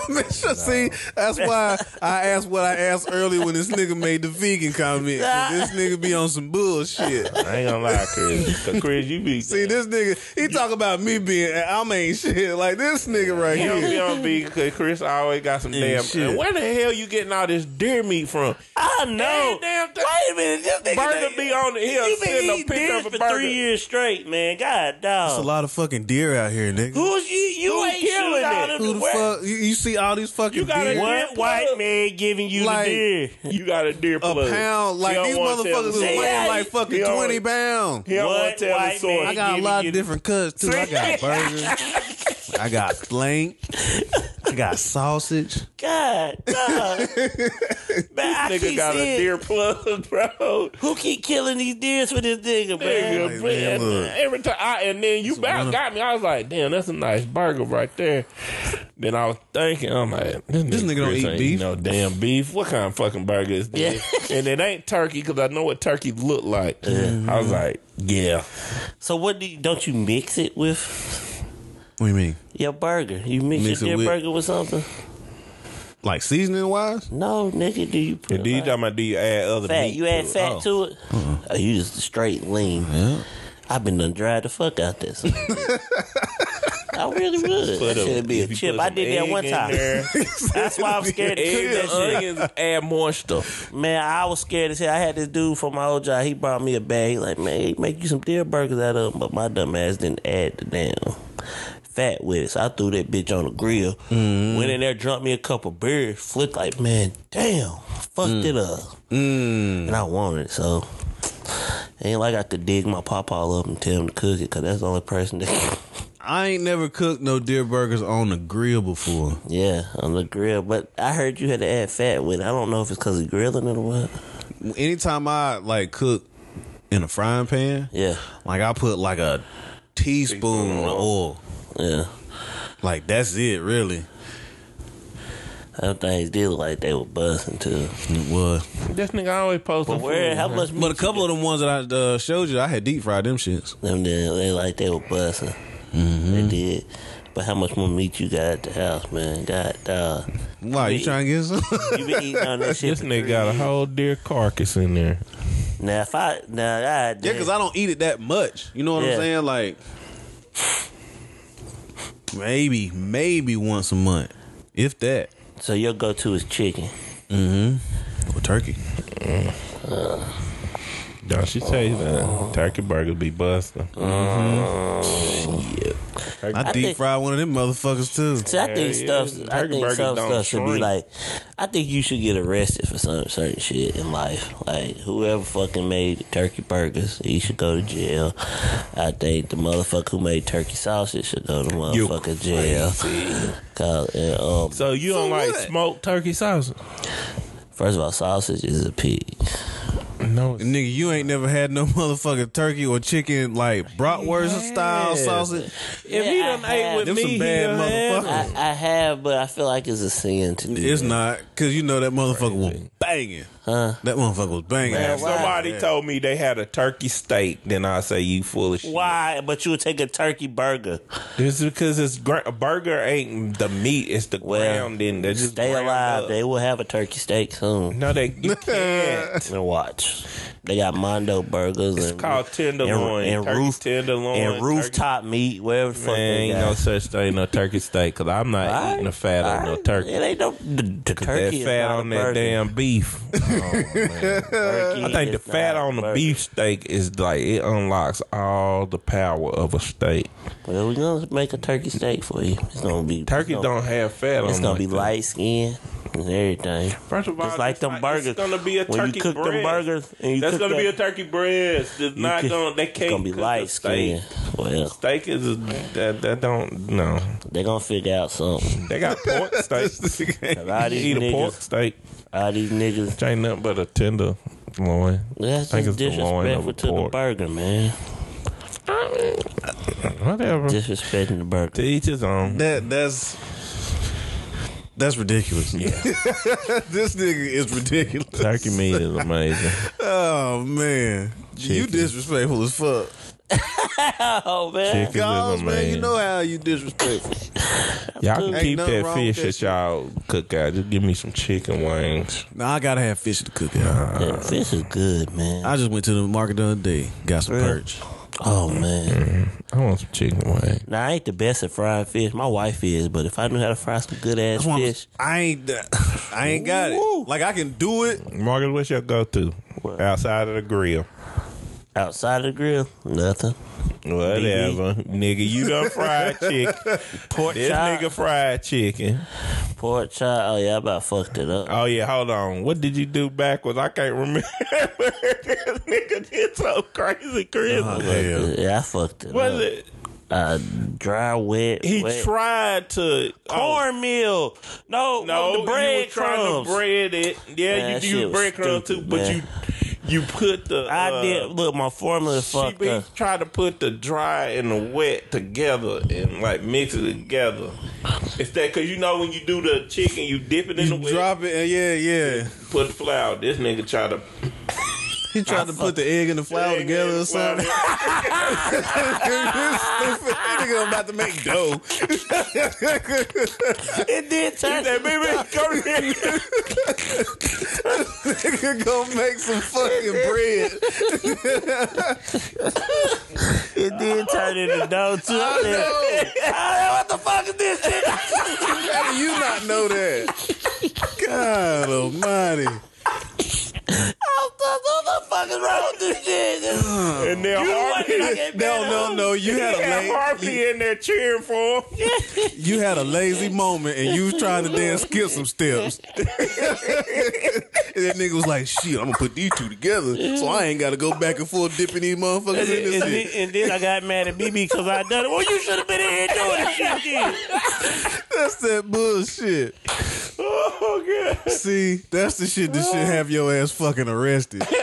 Man, sure, See, that's why I asked what I asked earlier when this nigga made the vegan comment. 'Cause This [laughs] nigga be on some bullshit. I ain't gonna lie, Chris. 'Cause Chris, you be See, this nigga, he talk about me being, I'm ain't shit. Like this nigga right You don't be here. on beat because Chris always got some damn. shit. And where the hell you getting all this deer meat from? I know. Damn, damn, Wait a minute. This nigga Burger be on the hill You been sitting up eating picking deer up a for burger. three years straight, man. God There's a dog. lot of fucking deer out here, nigga. Who's you? You Who ain't killing shooting all it? them Who the where- fuck? You, you see all these fucking You gotta deer? what? What white man giving you Like- the deer? You got a deer A pound, like these motherfuckers the is weighing like fucking twenty pounds. He don't want to tell the white source. man I got a giving lot you- of different cuts too. I got burgers. [laughs] I got flank. I got sausage. God dog. [laughs] man, I Nigga keep got a deer plug, bro. Who keep killing these deers for this nigga, man? Nigga, man, man, every time, I, and then you about got me. I was like, "Damn, that's a nice burger right there." Then I was thinking, I'm like, "This, This nigga don't eat beef. No damn beef. What kind of fucking burger is this? Yeah. and it ain't turkey because I know what turkey look like. I was like, "Yeah, So what do you, don't you mix it with What do you mean? your burger? You mix, Mix your deer with- burger with something? Like seasoning wise? No, nigga. Do you put do you like, talking about do you add other fat? meat? You add to it? fat Oh. to it? Uh-uh. Oh, you just straight lean. Yeah. I've been done dried the fuck out this. I really [laughs] would. Put That should be a if you chip. put I some did that egg one in time. there, [laughs] That's why I'm scared to cook Egg that and shit. onions add moisture. Man, I was scared as hell. I had this dude from my old job. He brought me a bag. He like, man, he make you some deer burgers out of them. But my dumb ass didn't add the damn fat with it. So I threw that bitch on the grill. Mm-hmm. Went in there, drunk me a couple beers. Flicked like, man, damn, fucked it mm. up. Mm. And I wanted it. So ain't like I could dig my pop all up and tell him to cook it because that's the only person that. [laughs] I ain't never cooked no deer burgers on the grill before. yeah, on the grill. But I heard you had to add fat with it. I don't know if it's because of grilling it or what. Anytime I like cook in a frying pan, Yeah, like I put like a teaspoon of oil. Yeah. Like that's it, really. Them things did look like they were busting too. It was. This nigga always posting But where? food, How man. much? But a couple of them ones that I uh, showed you, I had deep fried them shits. them they, they like they were busting. They did. But how much more meat you got at the house, man? God, dog. Why you trying to get some? You been eating [laughs] on that shit. This nigga three got a whole deer carcass in there. Now if I now God yeah, because I don't eat it that much. You know what Yeah. I'm saying? Like maybe, maybe once a month, if that. so your go to is chicken. Mm-hmm. Or turkey. Don't she tell you that turkey burgers be busting? I, deep think- fry one of them motherfuckers too. See, I think Yeah, yeah. stuff. I Turkey think burgers some don't stuff should be shrink. like. I think you should get arrested for some certain shit in life. Like whoever fucking made turkey burgers, he should go to jail. I think the motherfucker who made turkey sausage should go to You motherfucking jail. Cause uh, um, So you don't like what? smoked turkey sausage? first of all, sausage is a pig. No, it's Nigga, you ain't never had no [laughs] motherfucking turkey or chicken like bratwurst style Yes. sausage. If Yeah, he I done ate have. with Them me, some bad done motherfuckers. I, I have, but I feel like it's a sin to do. It's that. not because you know that motherfucker was banging. Huh? That motherfucker was banging. Man, If why? somebody told me they had a turkey steak, then I say you full of shit. Why? But you would take a turkey burger. It's because it's gra- a burger ain't the meat; it's the Well, ground. Then they just Stay ground alive. up. They will have a turkey steak soon. no, they you [laughs] can't. And watch. They got Mondo burgers. It's and, called tenderloin, and, and roof tenderloin, and rooftop meat. Wherever the fuck Man, ain't got. no such thing, no turkey steak. Cause I'm not Alright, eating the fat on no turkey. It ain't no the, the That turkey. is fat not on a that burger. damn beef. [laughs] Oh, turkey I think the fat on the a burger. beef steak is like it unlocks all the power of a steak. Well, we're gonna make a turkey steak for you. It's gonna be Turkey it's don't have fat on it. It's gonna be that. light skin and everything. First of all, Just like them not- burgers. It's gonna be a when turkey you cook them breast. burgers and you That's cook gonna that, be a turkey breast. It's not cook- gonna. They can't gonna be cook a light steak. skin. Well, Steak is a, that that don't no. they gonna figure out something. They got pork steak. A lot of these eat a pork niggas, steak. all these niggas. Which ain't nothing but a tender loin. That's I think just it's the loin of disrespectful a to the pork. burger, man. Whatever. Disrespecting the burger. to each his own. That that's that's ridiculous. Yeah. [laughs] this nigga is ridiculous. Turkey meat is amazing. Oh man, you disrespectful as fuck. [laughs] Oh man, Chicken Guys, is man, amazing. you know how you disrespectful. Y'all can Ain't keep that fish that that y'all cook out. Just give me some chicken wings. Now I gotta have fish to cook out. Yeah, fish is good, man. I just went to the market the other day, got some Real? perch. Oh man. Mm-hmm. I want some chicken wings. Now I ain't the best at frying fish. My wife is, but if I knew how to fry some good ass That's why I'm- fish, I ain't, I ain't got Woo. it. Like I can do it. Marcus, what's your go to? What? Outside of the grill. Outside of the grill, nothing. Whatever. Nigga, you done fried [laughs] chicken. Pork This chop, nigga fried chicken. pork chop. Oh yeah, I about fucked it up. Oh yeah, hold on. What did you do backwards? I can't remember. [laughs] this nigga did so crazy, Chris. Oh, hell. Yeah, I fucked it Was it? Uh, dry, wet. He wet. tried to oh, cornmeal. No, No, the you bread were trying crumbs. to bread it. Yeah, Man, you shit use was breadcrumbs too, but man. you [laughs] you put the. I uh, did. Look, my formula She fucked be up. trying to put the dry and the wet together and like mix it together. It's that because you know when you do the chicken, you dip it in You the wet, drop it, and yeah, yeah. put the flour. This nigga try to [laughs] He tried to put the egg and the flour Egg together and or something. [laughs] Stupid. Nigga about to make dough. [laughs] It did turn. That baby, come here. Nigga gonna make some fucking bread. It did turn into dough too. I said, "Ah, what the fuck is this shit? How do you not know that? God almighty. What the fuck is wrong with this shit? And then You Harvey, like No, no, no. You had a had la- Harvey in there cheering for him. [laughs] you had a lazy moment and you was trying to then skip some steps. [laughs] and that nigga was like, shit, I'm gonna put these two together so I ain't gotta go back and forth dipping these motherfuckers And, in this then- shit. and then I got mad at BB because I done it. Well, you should have been in here doing this shit again. [laughs] That's that bullshit. Oh, God. See, that's the shit that should have your ass fucking arrested. [laughs]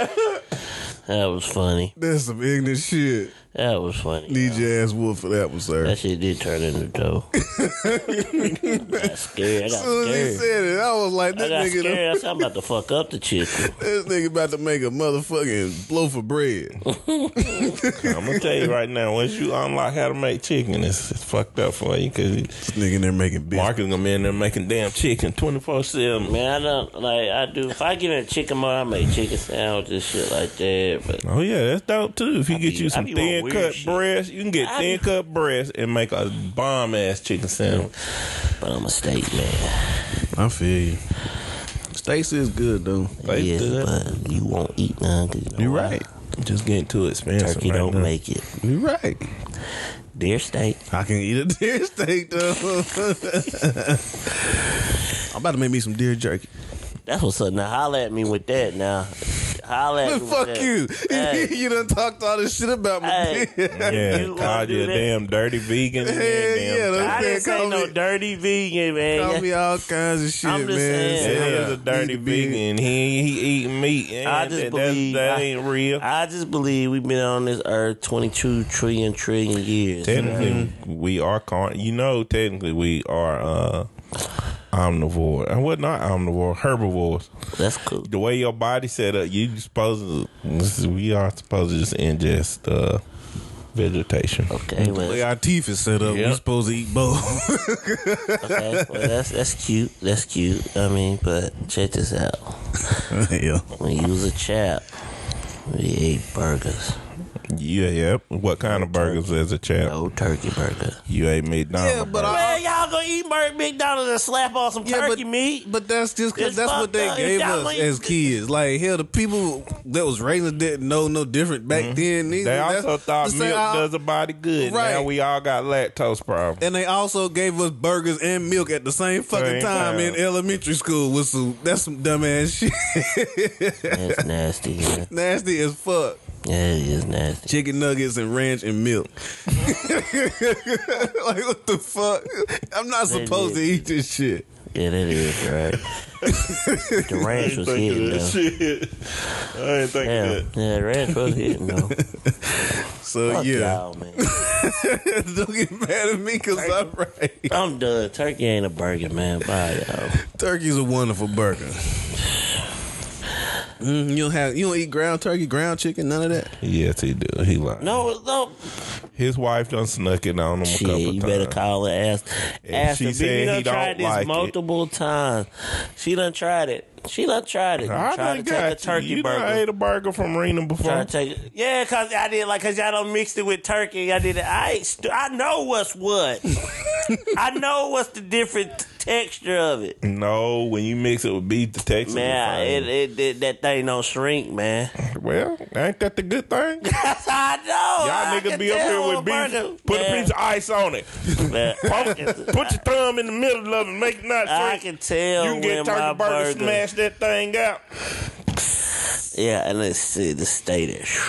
That was funny. That's some ignorant shit. That was funny. Need your ass whooped for that one, sir. That shit did turn into dough. [laughs] I got scared. I got As soon as he said it, I was like, I this got nigga, scared. I said, I'm about to fuck up the chicken. [laughs] this nigga about to make a motherfucking blow for bread. [laughs] I'm gonna tell you right now. Once you unlock how to make chicken, it's, it's fucked up for you because This nigga in there making bitch. Marcus gonna be in there making damn chicken twenty four seven. Man, I don't like. I do. If I get in a chicken mode, I make chicken sandwiches, shit like that. But Oh yeah, that's dope too. If you I get be- you some thin weird cut shit. breast, you can get I thin cut breast and make a bomb ass chicken sandwich. but I'm a steak man. I feel you. Stacy is good though. They yeah, good. but you won't eat none. 'cause you know You why? right. Just getting too expensive. Turkey right don't now. make it. You're right. Deer steak. I can eat a [laughs] deer steak though. I'm about to make me some deer jerky. That's what's up. Now holler at me with that. Now holla at me. with Fuck that. you. [laughs] Hey. you done talked all this shit about me. Hey. [laughs] Yeah, You called you a that? damn dirty vegan. and Hell damn yeah. I didn't say Call no me- dirty vegan, man. Call me all kinds of shit, I'm man. just saying. Yeah, yeah, he's a dirty need to vegan. He he eating meat. And I just that, believe that I- ain't real. I just believe we've been on this earth 22 trillion trillion years. Technically, we are carn. You know, technically, we are uh, omnivore. And what not omnivore? Herbivores. That's cool. The way your body set up, you supposed to. We are supposed to just ingest uh, vegetation. Okay, The way well, our teeth is set up, we Yep. supposed to eat both. [laughs] okay, well that's that's cute. That's cute. I mean, but check this out. [laughs] yeah. When you was a chap, we ate burgers. Yeah, yeah. What kind of burgers as a child? No turkey burger. You ate McDonald's. Yeah, but burger. Man, y'all gonna eat Mer- McDonald's and slap on some turkey but, meat? But that's just because that's what they up. gave Y'all us ain't- as kids. Like hell, the people that was raising us didn't know no different back mm-hmm. then. Neither. They That's also thought the milk I- does a body good. Right. Now we all got lactose problems. And they also gave us burgers and milk at the same fucking Same time, time. in elementary school. With some that's some dumbass shit. That's nasty, man. [laughs] Nasty as fuck. Yeah, it is nasty. Chicken nuggets and ranch and milk. [laughs] like what the fuck? I'm not They supposed to eat this shit. Yeah, that is right. the [laughs] ranch was hitting though. shit. I ain't think Yeah, yeah, the ranch was hitting though. [laughs] So Fuck yeah, man. don't get mad at me because I'm right. I'm done. Turkey ain't a burger, man. Bye, y'all. Turkey's a wonderful burger. Mm, you don't have you don't eat ground turkey, ground chicken, none of that. Yes, he do. He lied. No, no. His wife done snuck it on him a couple Shit, you times. better call her. Ask, And ask she her. said Baby, he done don't tried this like it. multiple times. She done tried it. She done tried it. I tried to take a turkey you. You burger. done ate a burger from Rena before. Try to take it. Yeah, cause I did like cause y'all don't mixed it with turkey. I did it. I ain't st- I know what's what. [laughs] I know what's the different texture of it. No, when you mix it with beef, the texture. Man, is it, it, it that thing don't shrink, man. well, ain't that the good thing? [laughs] I know. Y'all I niggas be up here with beef. burger- Put a piece of ice on it. man, Put, put your thumb in the middle of it, make it not I shrink. can tell You can get when turkey my burger, burger. smash that thing out. Yeah, and let's see the status.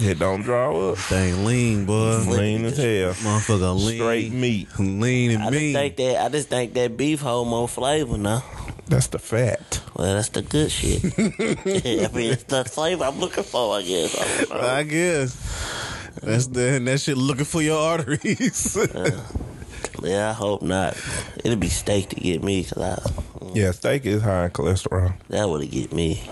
It don't draw up. Dang lean, boy. Lean as hell. Motherfucker lean. Straight meat. Lean and I just mean. think that I just think that beef hold more flavor now. That's the fat. Well, that's the good shit. [laughs] [laughs] I mean, it's the flavor I'm looking for, I guess. I. I guess. That's the that shit looking for your arteries. [laughs] Uh, yeah, I hope not. It'll be steak to get me, cause I, Yeah, steak is high in cholesterol. that would have get me.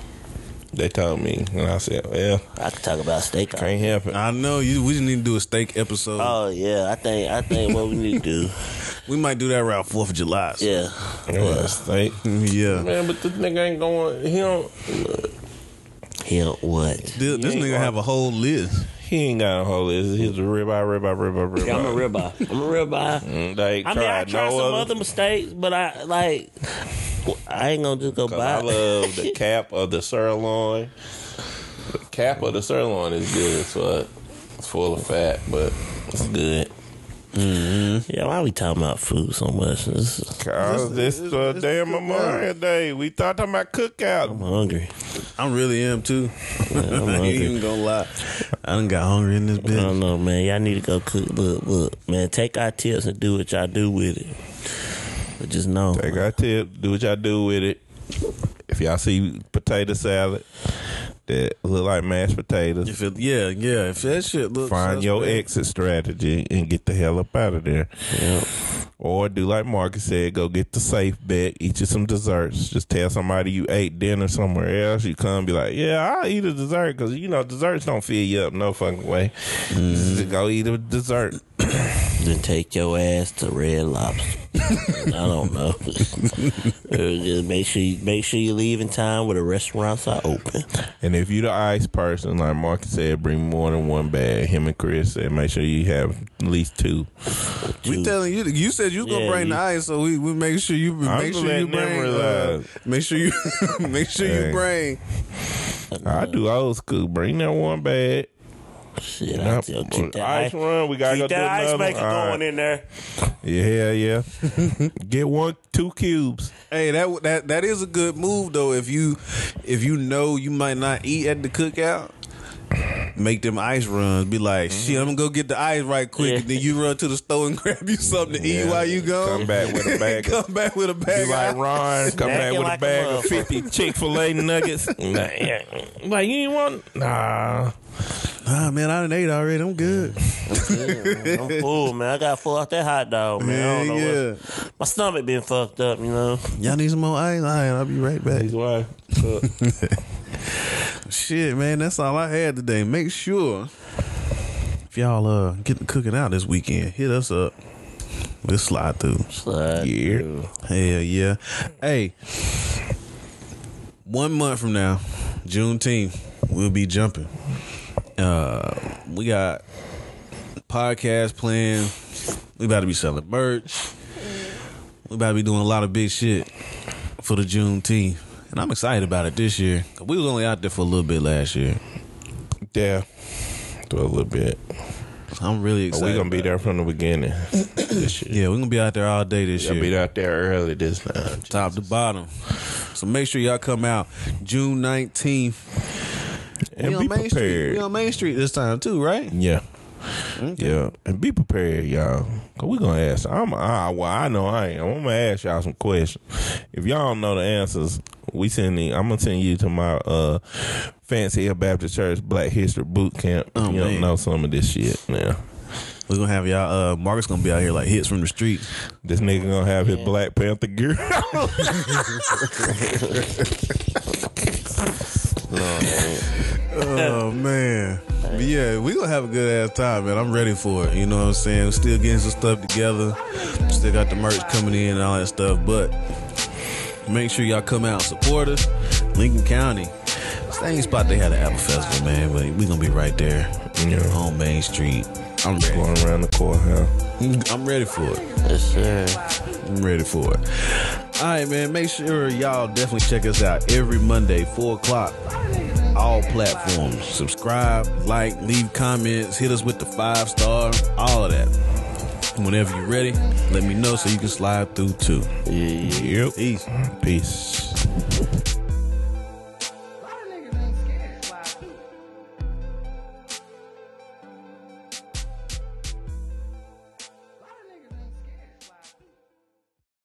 They told me, and I said, "Well, I could talk about steak. all can't help it." I know you. We just need to do a steak episode. Oh yeah, I think I think what we need to do. [laughs] we might do that around Fourth of July. so- Yeah, Yeah, steak. yeah. Man, but this nigga ain't going. He don't. he don't what? This, this ain't nigga gonna- have a whole list. He ain't got a whole list. He's a ribeye, ribeye, ribeye, ribeye. Yeah, I'm a ribeye. I'm a ribeye. [laughs] Mm, They I mean, I tried no some other. other mistakes, but I like. I ain't gonna just go buy. I love the [laughs] cap of the sirloin. The cap of the sirloin is good, so it's full of fat, but it's good. Yeah, why we talking about food so much? This is- Cause this it's- uh, it's damn cookout. Memorial Day. We thought talking about cookout. I'm hungry. I really am too. I'm [laughs] I ain't hungry. even gonna lie. I done got hungry in this I don't know, man. Y'all need to go cook. Look, look, man. Take our tips and do what y'all do with it. But just know, Take our tip. Do what y'all do with it. If y'all see potato salad that look like mashed potatoes, If it, yeah, yeah. If that shit looks find your suspect. exit strategy and get the hell up out of there. yeah. Or do like Marcus said, go get the safe bet, eat you some desserts. Just tell somebody you ate dinner somewhere else. You come be like, yeah, I'll eat a dessert because you know desserts don't fill you up no fucking way. Mm. Just go eat a dessert. Then take your ass to Red Lobster. I don't know. [laughs] Uh, just make sure you make sure you leave in time where the restaurants are open. And if you're the ice person, like Marcus said, bring more than one bag. Him and Chris said, make sure you have at least two. We telling you, you said you was gonna Yeah, bring you- the ice, so we, we make sure you I'm make sure you letting them bring. Uh, realize. make sure you [laughs] make sure Hey. you bring. I do old school. Bring that one bag. Shit, I Yep. tell keep that ice ice, run. We gotta keep go do that ice another. maker All going right. in there. Yeah, yeah. [laughs] Get one, two cubes. Hey, that that that is a good move though. If you if you know you might not eat at the cookout, make them ice runs. Be like, mm-hmm. shit, I'm gonna go get the ice right quick, Yeah. and then you run to the store and [laughs] grab you something to eat Yeah. while you go. Come back with a [laughs] bag of- Come back with a bag. Be like of Ron, come back Snacking with like a a bag of motherfucker. 50 Chick fil A nuggets. Nah, yeah. Like, you ain't want. Nah. Ah man, I done ate already. I'm good. I'm [laughs] full, man. I got full off that hot dog, man. I don't know yeah. what- my stomach been fucked up, you know. Y'all need some more ice? All right, I'll be right back. He's wife. [laughs] Shit, man, that's all I had today. Make sure if y'all uh get cooking out this weekend, hit us up. We'll slide through. Slide Yeah. through. Hell yeah. Hey, one month from now, Juneteenth, we'll be jumping. Uh, we got podcast planned. We about to be selling merch. We about to be doing a lot of big shit for the Juneteenth. And I'm excited about it this year. We was only out there for a little bit last year. Yeah. Do a little bit. I'm really excited. We're going to be there from the beginning. this year. Yeah, we're gonna be out there all day this year. be out there early this time. top to bottom. So make sure y'all come out June 19th. And we be on Main Street. prepared. We on Main Street this time too, right? Yeah. Yeah, and be prepared, y'all. Cause we gonna ask. I'm. I, well, I know I am. I'm gonna ask y'all some questions. If y'all don't know the answers, we sending. I'm gonna send you to my uh Fancy Hill Baptist Church Black History Boot Camp. If Oh, you man. don't know some of this shit now. We're gonna have y'all uh Marcus gonna be out here like hits from the streets. This nigga gonna have his Black Panther gear. [laughs] [laughs] Oh man. But yeah, we gonna have a good ass time, man. I'm ready for it. You know what I'm saying? We're still getting some stuff together. Still got the merch coming in and all that stuff. But make sure y'all come out and support us. Lincoln County. Same spot they had an Apple Festival, man. But we gonna be right there Yeah. on Main Street. I'm ready. Going around the courthouse. I'm ready for it. Yes, sir. I'm ready for it. All right, man. Make sure y'all definitely check us out every Monday, 4 o'clock. All platforms. Subscribe, like, leave comments, hit us with the five star, all of that. Whenever you're ready, let me know so you can slide through too. Yeah. Yep. Peace. Peace.